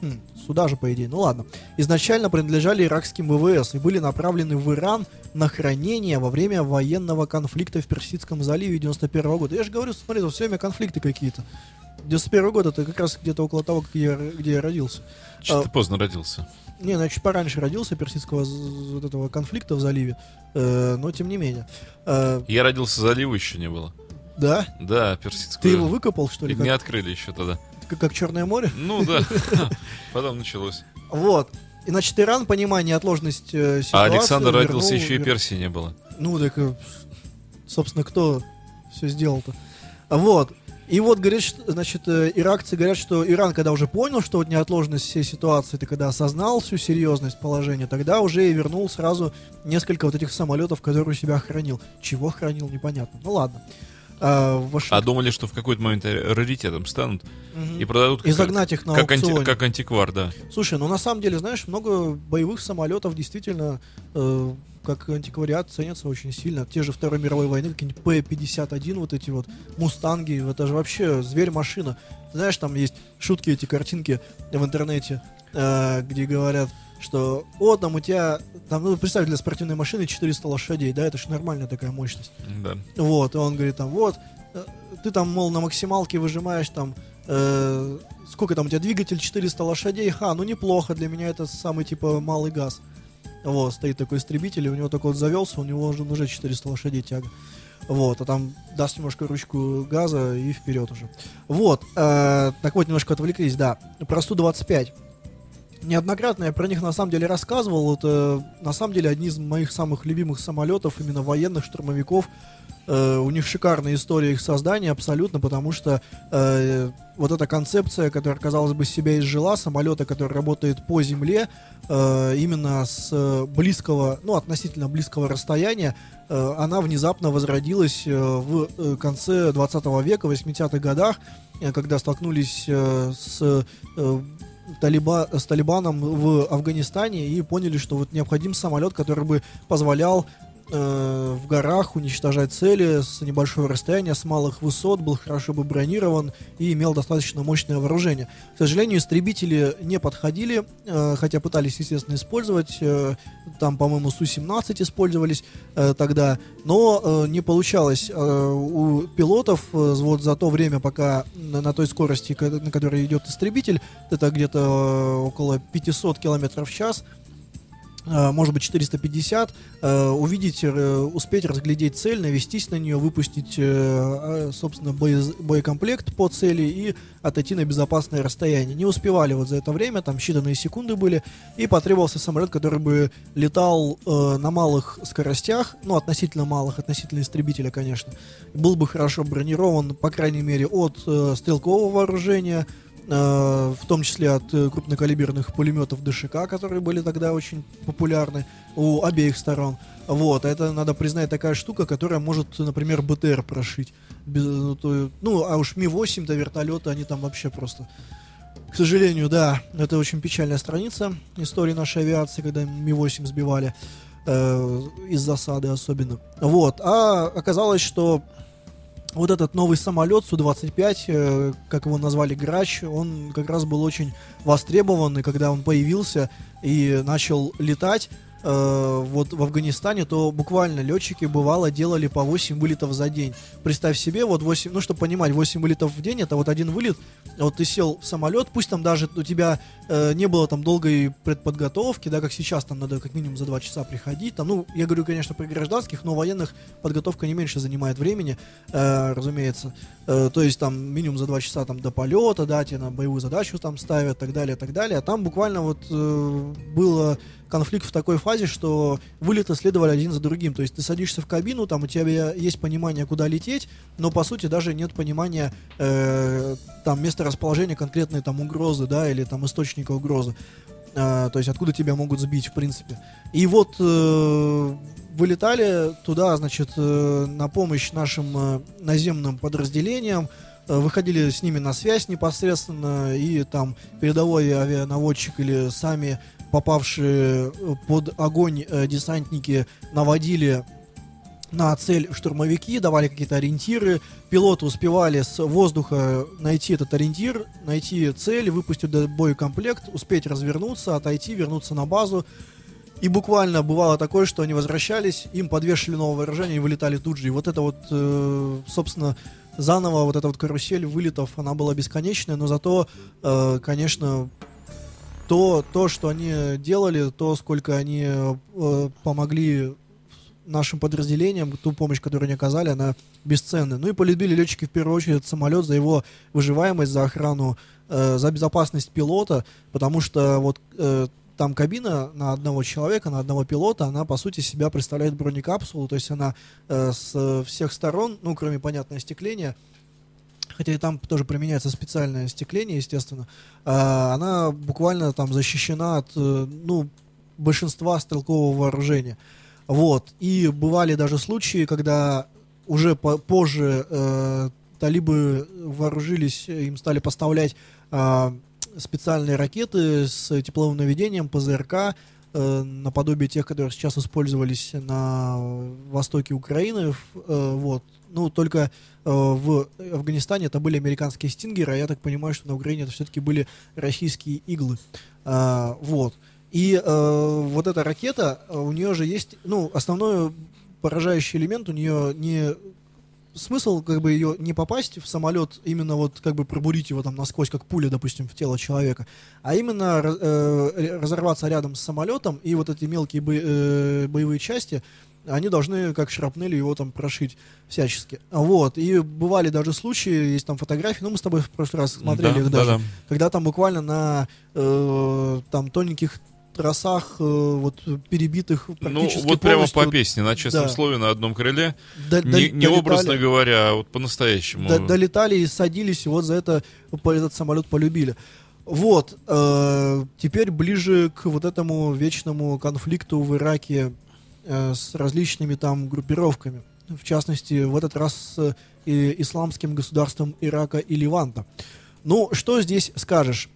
Хм, суда же, по идее. Ну ладно. Изначально принадлежали иракским ВВС и были направлены в Иран на хранение во время военного конфликта в Персидском заливе 91 года. Я же говорю, смотри, тут все время конфликты какие-то. 91 год это как раз где-то около того, где я, где я родился. Что А, ты поздно родился. Не, ну я чуть пораньше родился, персидского вот этого конфликта в заливе, Э, но тем не менее. Э, Я родился, залива еще не было. да? Да, персидскую. Ты его выкопал, что ли? Не Как, открыли еще тогда. Как, как Черное море? Ну да. Потом началось. Вот. И, значит, Иран, понимая неотложность э, А ситуации... Александр родился, вернул- еще и Персии не было. Ну, так, э, собственно, кто все сделал-то? Вот. И вот, говорит, что, значит, э, иракцы говорят, что Иран, когда уже понял, что вот неотложность всей ситуации, ты когда осознал всю серьезность положения, тогда уже и вернул сразу несколько вот этих самолетов, которые у себя хранил. Чего хранил, непонятно. Ну ладно. А, в А думали, что в какой-то момент раритетом станут и продадут И как, загнать их на как, анти- аукционе. как антиквар, да. Слушай, ну на самом деле, знаешь, много боевых самолетов действительно э, как антиквариат ценятся очень сильно. Те же Второй мировой войны, какие-нибудь П-51, вот эти вот мустанги, это же вообще зверь-машина. Знаешь, там есть шутки, эти картинки в интернете, э, где говорят, что о, там у тебя, там, ну, представь, для спортивной машины 400 лошадей, да, это же нормальная такая мощность. да. Вот, и он говорит там, вот, э, ты там, мол, на максималке выжимаешь там, э, сколько там у тебя двигатель 400 лошадей, ха, ну неплохо, для меня это самый, типа, малый газ. Вот, стоит такой истребитель, и у него только вот завелся, у него уже, уже 400 лошадей тяга. Вот, а там даст немножко ручку газа и вперед уже. Вот, э, так вот, немножко отвлеклись, да. Про Су-25. Неоднократно я про них на самом деле рассказывал. Это на самом деле одни из моих самых любимых самолетов, именно военных штурмовиков. Э, у них шикарная история их создания абсолютно, потому что э, вот эта концепция, которая, казалось бы, себя изжила, самолета, который работает по земле, э, именно с э, близкого, ну, относительно близкого расстояния, э, она внезапно возродилась э, в э, конце 20 века, в 80-х годах, э, когда столкнулись с талиба, с Талибаном в Афганистане и поняли, что вот необходим самолет, который бы позволял э, в горах уничтожать цели с небольшого расстояния, с малых высот, был хорошо бы бронирован и имел достаточно мощное вооружение. К сожалению, истребители не подходили, э, хотя пытались, естественно, использовать. э, там, по-моему, Су-17 использовались э, тогда, но э, не получалось э, у пилотов э, вот за то время, пока на, на той скорости, ко- на которой идет истребитель, это где-то э, около 500 километров в час, может быть 450, э, увидеть, э, успеть разглядеть цель, навестись на нее, выпустить, э, э, собственно, боекомплект по цели и отойти на безопасное расстояние. Не успевали вот за это время, там считанные секунды были, и потребовался самолет, который бы летал э, на малых скоростях, ну, относительно малых, относительно истребителя, конечно, был бы хорошо бронирован, по крайней мере, от э, стрелкового вооружения, э, в том числе от э, крупнокалиберных пулеметов ДШК, которые были тогда очень популярны у обеих сторон. Вот, это, надо признать, такая штука, которая может, например, БТР прошить. Без- ну, ну, а уж Ми-8-то вертолеты, они там вообще просто... К сожалению, да, это очень печальная страница истории нашей авиации, когда Ми-8 сбивали э, из засады особенно. Вот, а оказалось, что вот этот новый самолет Су-25, э, как его назвали, Грач, он как раз был очень востребован, и когда он появился и начал летать, э, вот в Афганистане, то буквально летчики бывало делали по 8 вылетов за день. Представь себе, вот 8, ну чтобы понимать, 8 вылетов в день, это вот один вылет, вот ты сел в самолет, пусть там даже у тебя э, не было там долгой предподготовки, да, как сейчас, там надо как минимум за 2 часа приходить, там, ну, я говорю, конечно, при гражданских, но военных подготовка не меньше занимает времени, э, разумеется, Э, то есть там минимум за 2 часа там до полета, да, тебе на боевую задачу там ставят, так далее, так далее, а там буквально вот э, было конфликт в такой фазе, что вылеты следовали один за другим. То есть ты садишься в кабину, там у тебя есть понимание, куда лететь, но по сути даже нет понимания э, там места расположения конкретной там угрозы, да, или там источника угрозы. Э, то есть откуда тебя могут сбить, в принципе. И вот э, вылетали туда, значит, э, на помощь нашим э, наземным подразделениям, выходили с ними на связь непосредственно, и там передовой авианаводчик или сами попавшие э, под огонь э, десантники наводили на цель штурмовики, давали какие-то ориентиры, пилоты успевали с воздуха найти этот ориентир, найти цель, выпустить боекомплект, успеть развернуться, отойти, вернуться на базу. И буквально бывало такое, что они возвращались, им подвешивали новое вооружение и вылетали тут же. И вот это вот, э, собственно, заново вот эта вот карусель вылетов, она была бесконечная, но зато, э, конечно, то, то, что они делали, то, сколько они э, помогли нашим подразделениям, ту помощь, которую они оказали, она бесценна. Ну и полюбили летчики в первую очередь этот самолет за его выживаемость, за охрану, э, за безопасность пилота, потому что вот э, там кабина на одного человека, на одного пилота, она по сути себя представляет бронекапсулу, то есть она э, с всех сторон, ну кроме понятного остекления, хотя и там тоже применяется специальное остекление, естественно, э, она буквально там защищена от, э, ну, большинства стрелкового вооружения. Вот. И бывали даже случаи, когда уже по позже э, талибы вооружились, им стали поставлять э, специальные ракеты с тепловым наведением, ПЗРК, э, наподобие тех, которые сейчас использовались на востоке Украины. Э, вот. Ну, только э, в Афганистане это были американские стингеры, а я так понимаю, что на Украине это все-таки были российские иглы. А, вот. И э, вот эта ракета, э, у нее же есть, ну, основной поражающий элемент у нее не смысл как бы ее не попасть в самолет, именно вот как бы пробурить его там насквозь, как пуля, допустим, в тело человека, а именно э, разорваться рядом с самолетом, и вот эти мелкие бо э, боевые части, они должны как шрапнели его там прошить всячески. Вот. И бывали даже случаи, есть там фотографии, ну мы с тобой в прошлый раз смотрели Да, их да, даже, да. когда там буквально на э, там тоненьких тросах э, вот перебитых Ну, практически вот прямо по песне, на честном да. слове, на одном крыле. до- до- Не, не долетали- образно говоря, а вот по-настоящему. до- долетали и садились, и вот за это этот самолет полюбили. Вот, э, теперь ближе к вот этому вечному конфликту в Ираке э, с различными там группировками. В частности, в этот раз с э, исламским государством Ирака и Ливанта. Ну, что здесь скажешь?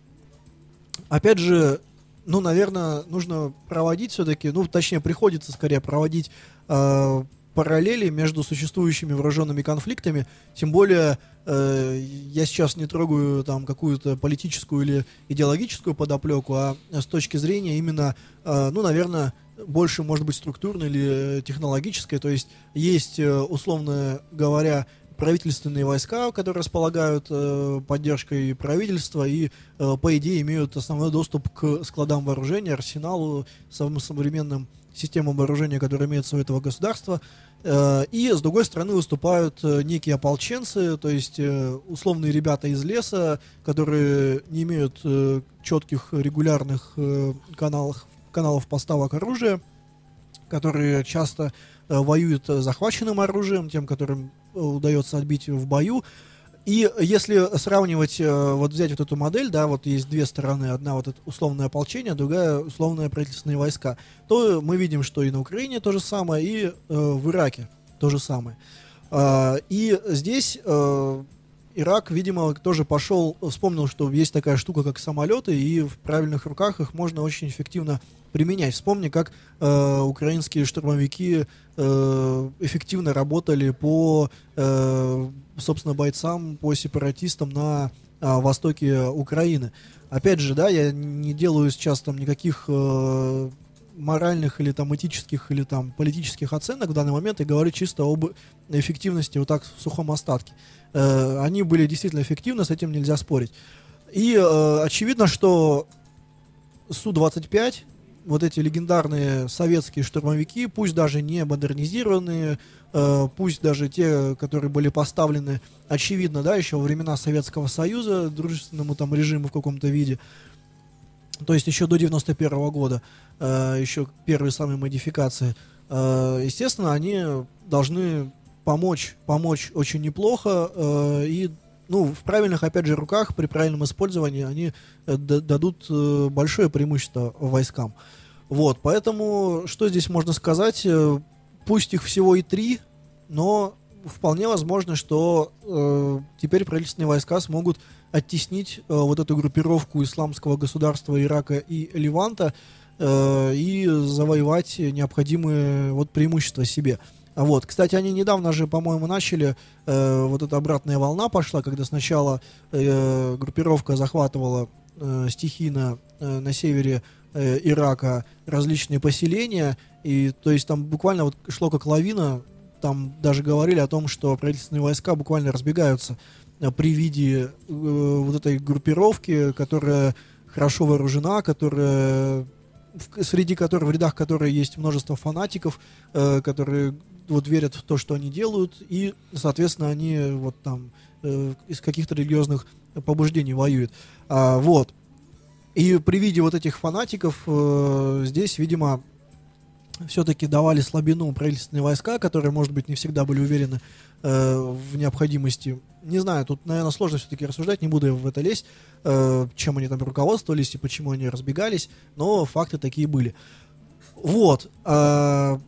Опять же, ну, наверное, нужно проводить все-таки, ну, точнее, приходится скорее проводить э, параллели между существующими вооруженными конфликтами. Тем более, э, я сейчас не трогаю там какую-то политическую или идеологическую подоплеку, а с точки зрения именно, э, ну, наверное, больше, может быть, структурной или э, технологической. То есть есть, э, условно говоря, правительственные войска, которые располагают э, поддержкой правительства и, э, по идее, имеют основной доступ к складам вооружения, арсеналу, самым современным системам вооружения, которые имеются у этого государства. Э, и, с другой стороны, выступают э, некие ополченцы, то есть э, условные ребята из леса, которые не имеют э, четких регулярных э, каналов, каналов поставок оружия, которые часто э, воюют э, захваченным оружием, тем, которым удается отбить в бою. И если сравнивать, э, вот взять вот эту модель, да, вот есть две стороны, одна вот это условное ополчение, другая условное правительственные войска, то мы видим, что и на Украине то же самое, и э, в Ираке то же самое. А, и здесь э, Ирак, видимо, тоже пошел, вспомнил, что есть такая штука, как самолеты, и в правильных руках их можно очень эффективно применять. Вспомни, как э, украинские штурмовики э, эффективно работали по, э, собственно, бойцам, по сепаратистам на а, востоке Украины. Опять же, да, я не делаю сейчас там никаких э, моральных или там этических или там политических оценок в данный момент и говорю чисто об эффективности вот так в сухом остатке. Э, они были действительно эффективны, с этим нельзя спорить. И э, очевидно, что Су-25, вот эти легендарные советские штурмовики, пусть даже не модернизированные, э, пусть даже те, которые были поставлены, очевидно, да, еще во времена Советского Союза, дружественному там режиму в каком-то виде, то есть еще до 91 года, э, еще первые самые модификации, э, естественно, они должны помочь, помочь очень неплохо, и ну, в правильных, опять же, руках, при правильном использовании, они дадут большое преимущество войскам. Вот, поэтому, что здесь можно сказать? Э, Пусть их всего и три, но вполне возможно, что э, теперь правительственные войска смогут оттеснить э, вот эту группировку исламского государства Ирака и Ливанта э, и завоевать необходимые вот преимущества себе. Вот, кстати, они недавно же, по-моему, начали, э, вот эта обратная волна пошла, когда сначала э, группировка захватывала э, стихийно э, на севере э, Ирака различные поселения, и то есть там буквально вот шло как лавина, там даже говорили о том, что правительственные войска буквально разбегаются э, при виде э, вот этой группировки, которая хорошо вооружена, которая в- среди которой, в рядах которой есть множество фанатиков, э, которые вот верят в то, что они делают, и, соответственно, они вот там э, из каких-то религиозных побуждений воюют. А, вот. И при виде вот этих фанатиков э, здесь, видимо, все-таки давали слабину правительственные войска, которые, может быть, не всегда были уверены э, в необходимости. Не знаю, тут, наверное, сложно все-таки рассуждать, не буду я в это лезть, э, чем они там руководствовались и почему они разбегались, но факты такие были. Вот. э,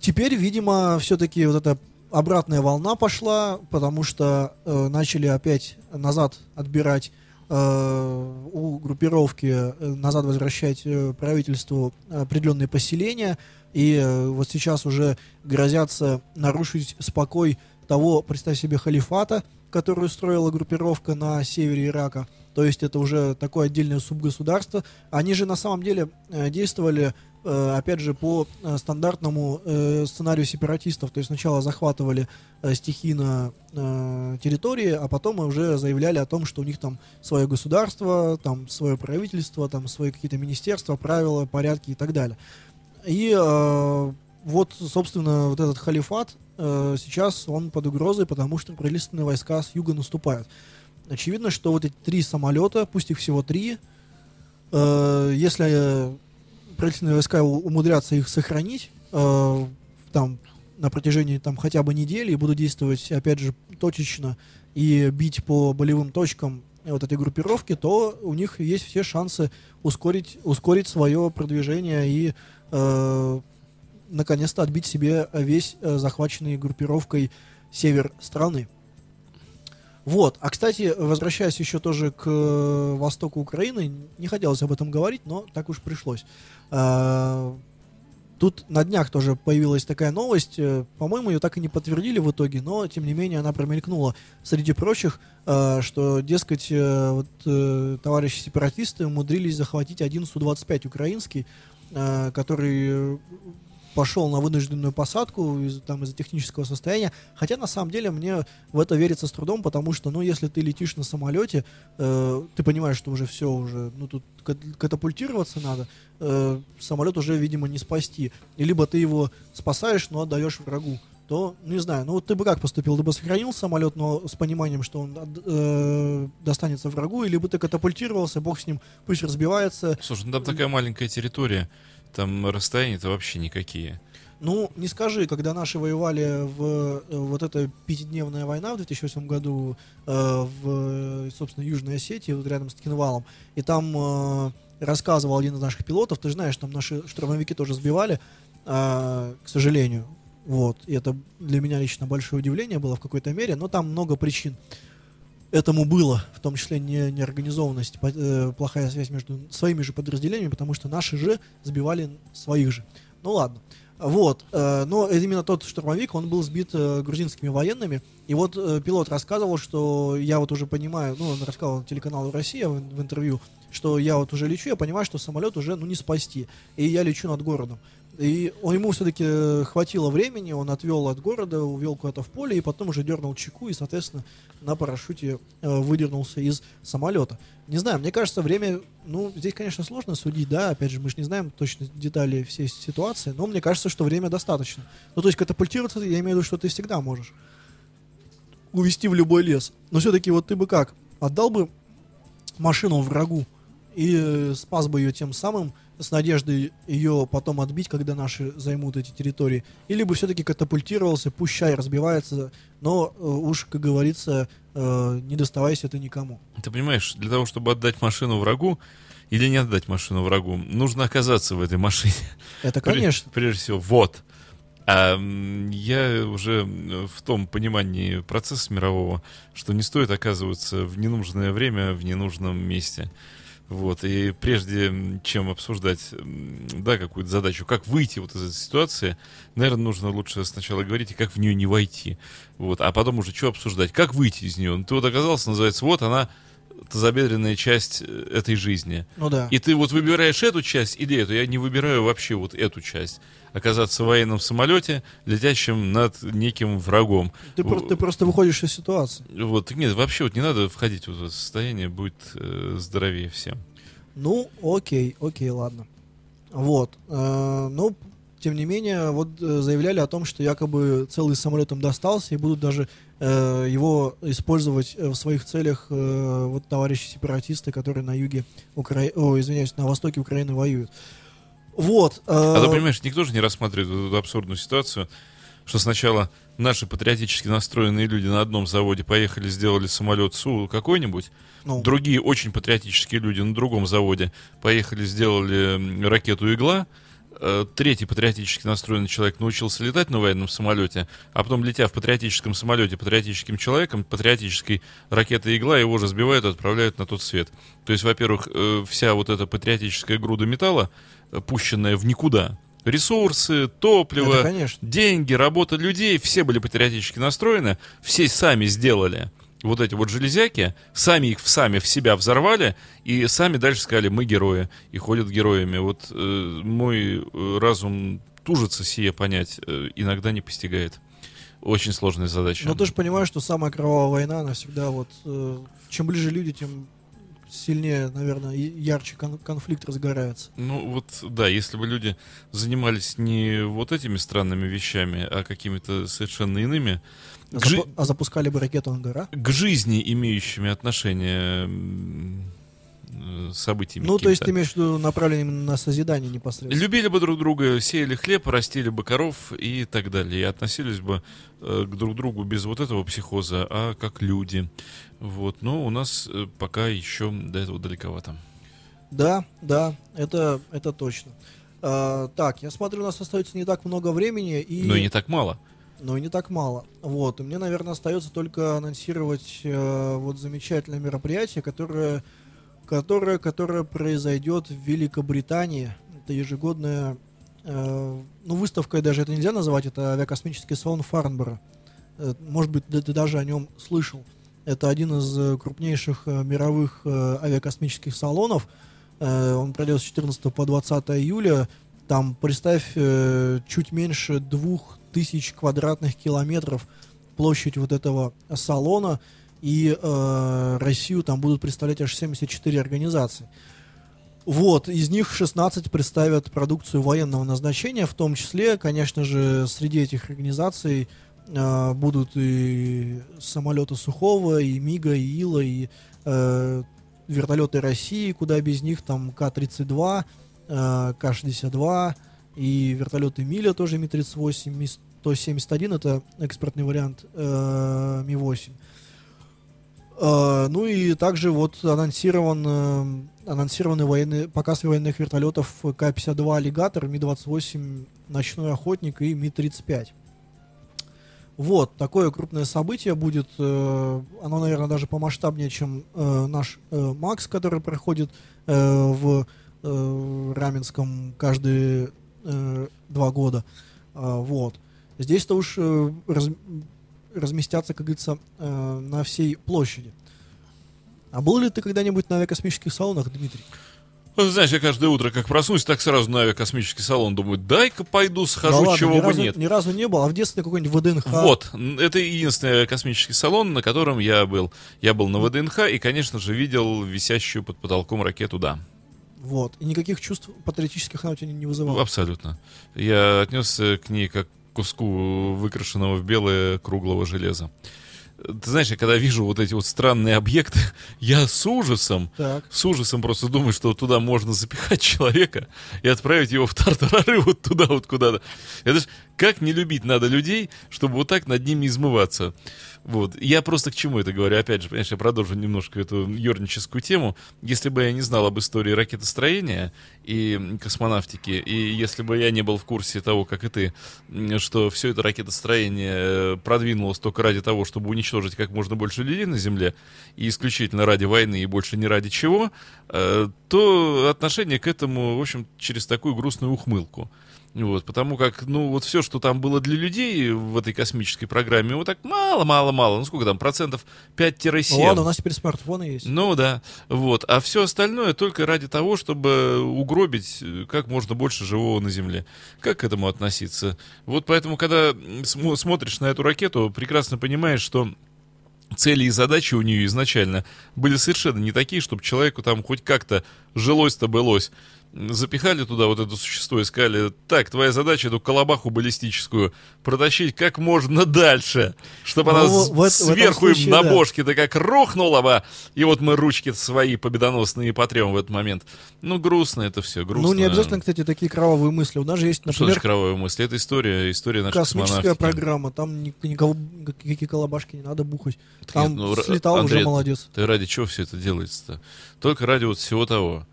теперь, видимо, все-таки вот эта обратная волна пошла, потому что э, начали опять назад отбирать у группировки, э, назад возвращать э, правительству определенные поселения, и э, вот сейчас уже грозятся нарушить спокой того, представь себе, халифата, который строила группировка на севере Ирака. То есть это уже такое отдельное субгосударство. Они же на самом деле э, действовали, э, опять же, по э, стандартному э, сценарию сепаратистов. То есть сначала захватывали э, стихийно э, территории, а потом уже заявляли о том, что у них там свое государство, там свое правительство, там свои какие-то министерства, правила, порядки и так далее. И э, вот, собственно, вот этот халифат э, сейчас он под угрозой, потому что правительственные войска с юга наступают. Очевидно, что вот эти три самолета, пусть их всего три, э, если э, правительственные войска умудрятся их сохранить, э, там на протяжении там хотя бы недели и будут действовать, опять же, точечно и бить по болевым точкам вот этой группировки, то у них есть все шансы ускорить, ускорить свое продвижение и э, наконец-то отбить себе весь э, захваченный группировкой север страны. Вот. А, кстати, возвращаясь еще тоже к э, востоку Украины, не хотелось об этом говорить, но так уж пришлось. А, Тут на днях тоже появилась такая новость, э, по-моему, ее так и не подтвердили в итоге, но тем не менее она промелькнула среди прочих, э, что, дескать, э, вот, э, товарищи сепаратисты умудрились захватить один Су-25 украинский, э, который пошел на вынужденную посадку из, там, из-за технического состояния. Хотя на самом деле мне в это верится с трудом, потому что, ну, если ты летишь на самолете, э, ты понимаешь, что уже все уже, ну, тут кат- катапультироваться надо, э, самолет уже, видимо, не спасти. И либо ты его спасаешь, но отдаешь врагу то, не знаю, ну вот ты бы как поступил? Ты бы сохранил самолет, но с пониманием, что он э, достанется врагу, или бы ты катапультировался, бог с ним, пусть разбивается, Слушай, ну там такая маленькая территория, там расстояния-то вообще никакие. Ну, не скажи, когда наши воевали в э, вот эта пятидневная война в 2008 году э, в, собственно, Южной Осетии, вот рядом с Ткинвалом, и там э, рассказывал один из наших пилотов, ты же знаешь, там наши штурмовики тоже сбивали, э, к сожалению, вот, и это для меня лично большое удивление было в какой-то мере, но там много причин. Этому было, в том числе не, неорганизованность, э, плохая связь между своими же подразделениями, потому что наши же сбивали своих же. Ну ладно. Вот, э, но именно тот штурмовик, он был сбит э, грузинскими военными, и вот э, пилот рассказывал, что я вот уже понимаю, ну, он рассказывал телеканалу «Россия» в, в интервью, что я вот уже лечу, я понимаю, что самолет уже, ну, не спасти, и я лечу над городом. И он, ему все-таки хватило времени, он отвел от города, увел куда-то в поле, и потом уже дернул чеку, и, соответственно, на парашюте э, выдернулся из самолета. Не знаю, мне кажется, время, ну, здесь, конечно, сложно судить, да, опять же, мы же не знаем точно детали всей ситуации, но мне кажется, что время достаточно. Ну, то есть катапультироваться, я имею в виду, что ты всегда можешь увести в любой лес. Но все-таки вот ты бы как, отдал бы машину врагу и э, спас бы ее тем самым, с надеждой ее потом отбить, когда наши займут эти территории, или бы все-таки катапультировался, пусть чай разбивается, но э, уж, как говорится, э, не доставайся ты никому. Ты понимаешь, для того, чтобы отдать машину врагу или не отдать машину врагу, нужно оказаться в этой машине. Это, конечно. Прежде всего, вот. А я уже м, в том понимании процесса мирового, что не стоит оказываться в ненужное время в ненужном месте. Вот, и прежде чем обсуждать, да, какую-то задачу, как выйти вот из этой ситуации, наверное, нужно лучше сначала говорить, как в нее не войти. Вот, а потом уже что обсуждать, как выйти из нее. Ну, ты вот оказался, называется, вот она, тазобедренная часть э, этой жизни. Ну да. И ты вот выбираешь эту часть или эту. Я не выбираю вообще вот эту часть. Оказаться в военном самолете, летящем над неким врагом. Ты, про- ты просто выходишь из ситуации. Вот, нет, вообще вот не надо входить в это состояние, будет э, здоровее всем. Ну, окей, окей, ладно. Вот. э, ну, тем не менее, вот э, заявляли о том, что якобы целый самолет им достался, и будут даже э, его использовать э, в своих целях э, вот товарищи-сепаратисты, которые на юге Украины, о, извиняюсь, на востоке Украины воюют. Вот. э, А ты понимаешь, никто же не рассматривает эту абсурдную ситуацию, что сначала наши патриотически настроенные люди на одном заводе поехали, сделали самолет Су какой-нибудь, ну, Другие очень патриотические люди на другом заводе поехали, сделали ракету «Игла». Э, Третий патриотически настроенный человек научился летать на военном самолете, а потом, летя в патриотическом самолете патриотическим человеком, патриотической ракетой «Игла» его же сбивают и отправляют на тот свет. То есть, во-первых, э, вся вот эта патриотическая груда металла, э, пущенная в никуда, ресурсы, топливо, деньги, работа людей, все были патриотически настроены, все сами сделали вот эти вот железяки, сами их сами в себя взорвали, и сами дальше сказали, мы герои, и ходят героями. Вот э, мой э, разум тужится сие понять, э, иногда не постигает. Очень сложная задача. Но ты же понимаешь, что самая кровавая война, она всегда вот... э, чем ближе люди, тем сильнее, наверное, ярче кон- конфликт разгорается. Ну вот, да, если бы люди занимались не вот этими странными вещами, а какими-то совершенно иными, А, к запу- а запускали бы ракету Ангара? к жизни имеющими отношение событиями. Ну, то есть ты имеешь в виду направленным на созидание непосредственно. Любили бы друг друга, сеяли хлеб, растили бы коров и так далее. И относились бы э, к друг другу без вот этого психоза, а как люди. Вот. Но у нас э, пока еще до этого далековато. Да, да, это, это точно. А, так, я смотрю, у нас остается не так много времени, и... Но и не так мало. Но и не так мало. Вот, и мне, наверное, остается только анонсировать э, вот замечательное мероприятие, которое, которое, которое произойдет в Великобритании. Это ежегодная, э, ну, выставкой даже это нельзя называть, это авиакосмический салон Фарнборо. Э, может быть, ты, ты даже о нем слышал. Это один из э, крупнейших э, мировых э, авиакосмических салонов. Э, он пройдет с 14 по 20 июля. Там, представь, э, чуть меньше двух тысяч квадратных километров площадь вот этого салона. И э, Россию там будут представлять аж 74 организации. Вот, из них 16 представят продукцию военного назначения, в том числе, конечно же, среди этих организаций э, будут и самолеты Сухого, и МИГа, и Ила, и э, вертолеты России, куда без них, там К-32, э, К-62, и вертолеты Миля тоже Ми-38, Ми-171, это экспортный вариант э, Ми-8. Э, ну и также вот анонсирован, э, анонсированы военные, показ военных вертолетов К-52 Аллигатор, Ми-28 Ночной Охотник и Ми-35. Вот, такое крупное событие будет. э, оно, наверное, даже помасштабнее, чем э, наш э, Макс, который проходит э, в э, Раменском каждые э, два года. А, вот. Здесь-то уж э, раз- разместятся, как говорится, э, на всей площади. А был ли ты когда-нибудь на авиакосмических салонах, Дмитрий? Ну, Знаешь, я каждое утро, как проснусь, так сразу на авиакосмический салон думаю, дай-ка пойду, Да схожу, ладно, чего ни бы разу, нет. Ни разу не был, а в детстве какой-нибудь ВДНХ. Вот, это единственный космический салон, на котором я был. Я был на ВДНХ и, конечно же, видел висящую под потолком ракету, да. Вот. И никаких чувств патриотических она у тебя не, вызывала. Абсолютно. Я отнесся к ней как к куску выкрашенного в белое круглого железа. Ты знаешь, я когда вижу вот эти вот странные объекты, я с ужасом, Так. с ужасом просто думаю, что туда можно запихать человека и отправить его в тартарары вот туда вот куда-то. Это ж как не любить надо людей, чтобы вот так над ними измываться. Вот. Я просто к чему это говорю? Опять же, понимаешь, я продолжу немножко эту юрническую тему. Если бы я не знал об истории ракетостроения и космонавтики, и если бы я не был в курсе того, как и ты, что все это ракетостроение э, продвинулось только ради того, чтобы уничтожить как можно больше людей на Земле, и исключительно ради войны и больше не ради чего, э, то отношение к этому, в общем, через такую грустную ухмылку. Вот, потому как, ну, вот все, что там было для людей в этой космической программе, вот так мало-мало-мало. Ну, сколько там, процентов 5-7. Ну ладно, у нас теперь смартфоны есть. Ну да, вот. А все остальное только ради того, чтобы угробить э, как можно больше живого на Земле. Как к этому относиться? Вот поэтому, когда м, смо- смотришь на эту ракету, прекрасно понимаешь, что цели и задачи у нее изначально были совершенно не такие, чтобы человеку там хоть как-то жилось-то былось. Запихали туда вот это существо и сказали, так, твоя задача эту колобаху баллистическую протащить как можно дальше, чтобы Ну, она в- с- в эт- в этом сверху им случае, на да. бошке-то как рухнула бы, и вот мы ручки свои победоносные потрем в этот момент. Ну, грустно это все, грустно. Ну, не обязательно, кстати, такие кровавые мысли. У нас же есть, Ну, что например, значит кровавая мысль? Это история, история нашей космическая программа. Там ни- никого, никакие колобашки не надо бухать. Там нет, ну, слетал Андрей, уже молодец. Ты ради чего все это делается-то? Только ради вот всего того.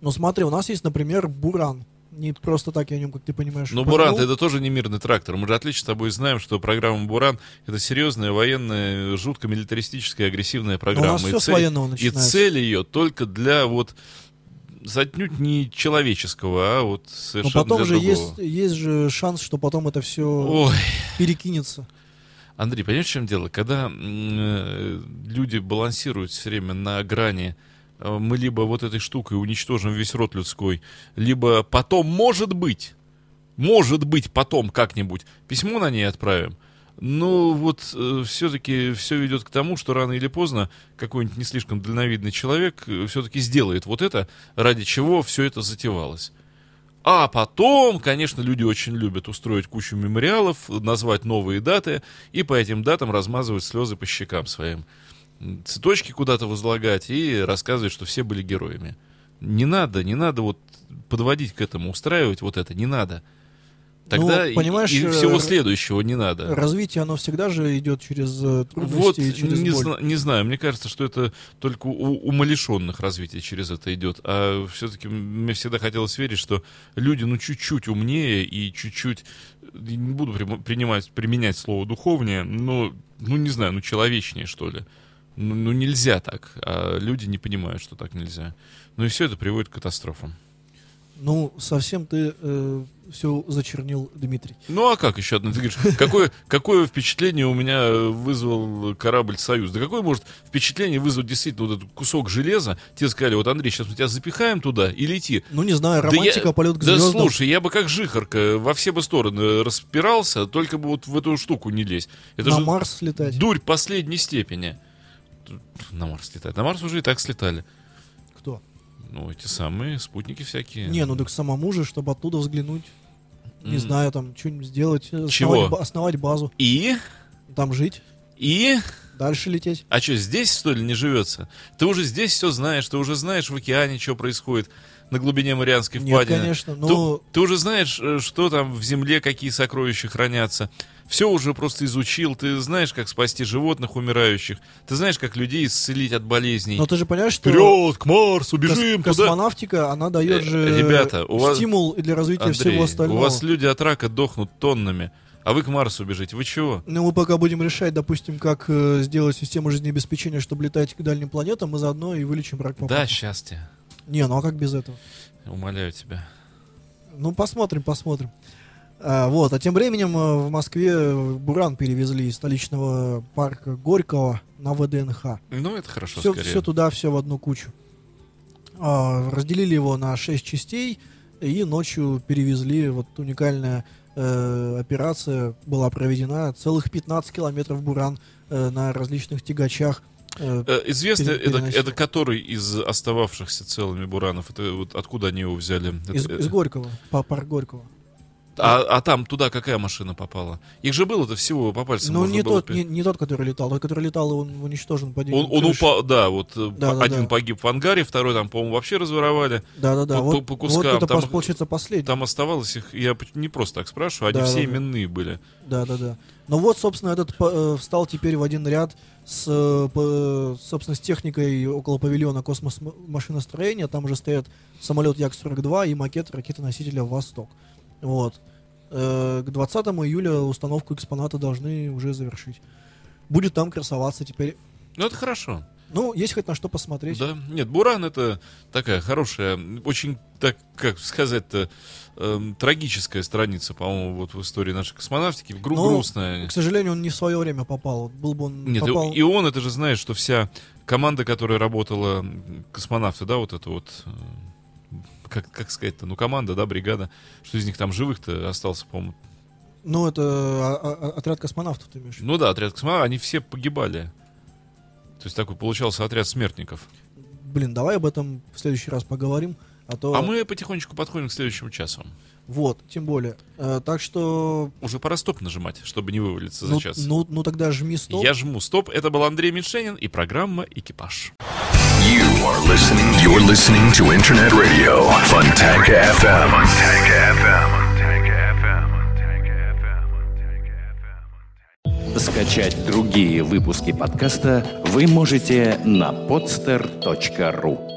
Ну смотри, у нас есть, например, Буран. Не просто так я о нем, как ты понимаешь. Но упомянул. Буран это тоже не мирный трактор. Мы же отлично с тобой знаем, что программа Буран это серьезная военная, жутко милитаристическая, агрессивная программа. Ну, у нас И всё с цель- военного И начинается. цель ее только для вот отнюдь не человеческого, а вот Но совершенно потом для же другого. есть, есть же шанс, что потом это все Ой, перекинется. Андрей, понимаешь, в чем дело? Когда э, люди балансируют все время на грани, э, мы либо вот этой штукой уничтожим весь род людской, либо потом, может быть, может быть, потом как-нибудь письмо на ней отправим. Ну, вот все-таки все ведет к тому, что рано или поздно какой-нибудь не слишком дальновидный человек все-таки сделает вот это, ради чего все это затевалось. А потом, конечно, люди очень любят устроить кучу мемориалов, назвать новые даты и по этим датам размазывать слезы по щекам своим. Цветочки куда-то возлагать и рассказывать, что все были героями. Не надо, не надо вот подводить к этому, устраивать вот это, не надо. Тогда Ну, и- понимаешь, и, всего э, следующего не надо. Развитие, оно всегда же идет через э, трудности Вот, и через не, боль. зна- не знаю, мне кажется, что это только у умалишенных развитие через это идет. А все-таки мне всегда хотелось верить, что люди, ну, чуть-чуть умнее и чуть-чуть, не буду при- принимать, применять слово духовнее, но, ну, не знаю, ну, человечнее, что ли. Ну, ну, нельзя так, а люди не понимают, что так нельзя. Ну, и все это приводит к катастрофам. Ну, совсем ты все зачернил, Дмитрий. Ну а как еще одно? Ты говоришь, какое, какое впечатление у меня вызвал корабль «Союз»? Да какое может впечатление вызвать действительно вот этот кусок железа? Тебе сказали, вот, Андрей, сейчас мы тебя запихаем туда и лети. Ну, не знаю, Да романтика, я- полет к Да звездам. слушай, я бы как жихарка во все бы стороны распирался, только бы вот в эту штуку не лезть. Это на же Марс слетать. дурь последней степени. На Марс летать. На Марс уже и так слетали. Кто? Ну, эти самые спутники всякие. Не, ну так самому же, чтобы оттуда взглянуть. Не М. знаю, там что-нибудь сделать. э, Чего? Основать, основать базу. И? Там жить. И? Дальше лететь. А что, здесь, что ли, не живется? Ты уже здесь все знаешь, ты уже знаешь в океане, что происходит на глубине Марианской Нет, впадины. конечно, Ты- но- Ты, уже знаешь, э, что там в земле, какие сокровища хранятся. Все уже просто изучил. Ты знаешь, как спасти животных умирающих. Ты знаешь, как людей исцелить от болезней. Но ты же понимаешь, что Вперед, к Марсу, кос- бежим туда. космонавтика, она дает Э, же ребята, у вас- стимул и для развития Андрей, всего остального. у вас люди от рака дохнут тоннами. А вы к Марсу бежите. Вы чего? Ну, мы пока будем решать, допустим, как э, сделать систему жизнеобеспечения, чтобы летать к дальним планетам, мы заодно и вылечим рак Да, счастье. Не, ну а как без этого? Умоляю тебя. Ну, посмотрим, посмотрим. А, вот, а тем временем э, в Москве Буран перевезли из столичного парка Горького на ВДНХ. Ну, это хорошо, Все, скорее. все туда, все в одну кучу. А, разделили его на 6 частей и ночью перевезли. Вот уникальная э, операция была проведена. Целых 15 километров Буран э, на различных тягачах. Э, Э, Известно, это, это который из остававшихся целыми буранов? Это вот откуда они его взяли? из, Это- из Горького, по парк Горького. а, а там туда какая машина попала? Их же было-то всего по пальцам Ну, не тот, не, не тот, который летал. Тот, который летал, он уничтожен падением Он, он упал, да, вот э, Да, да, один да. погиб в ангаре, второй там, по-моему, вообще разворовали. Да-да-да. по- Вот, по вот кускам. это, Там- получается, последний. Там оставалось их, я не просто так спрашиваю, они Да, все да, да. именные были. Да, да, да. Ну вот, собственно, этот по- э, встал теперь в один ряд с, по- собственно, с техникой около павильона космос м- машиностроения. Там уже стоят самолет Як-42 и макет ракеты-носителя «Восток». Вот. Э, К 20 июля установку экспоната должны уже завершить. Будет там красоваться теперь. Ну, это хорошо. Ну, есть хоть на что посмотреть. Да. Нет, Буран это такая хорошая, очень, так, как сказать-то, эм, трагическая страница, по-моему, вот в истории нашей космонавтики. Гру- Ну, грустная. К сожалению, он не в свое время попал. Был бы он Нет, попал... и он, это же знаешь, что вся команда, которая работала, космонавты, да, вот это вот, э, как, как сказать-то, ну, команда, да, бригада, что из них там живых-то остался, по-моему. Ну, это а- а- отряд космонавтов, ты имеешь в виду? Ну да, отряд космонавтов, они все погибали. То есть такой получался отряд смертников. Блин, давай об этом в следующий раз поговорим. А то... А мы потихонечку подходим к следующему часу. Вот, тем более. Э, так что... Уже пора стоп нажимать, чтобы не вывалиться за Ну, час. ну, ну тогда жми стоп. Я жму стоп. Это был Андрей Меньшенин и программа «Экипаж». You are listening. You're listening to Internet Radio. Funtank FM. Funtank FM. Скачать другие выпуски подкаста вы можете на podster.ru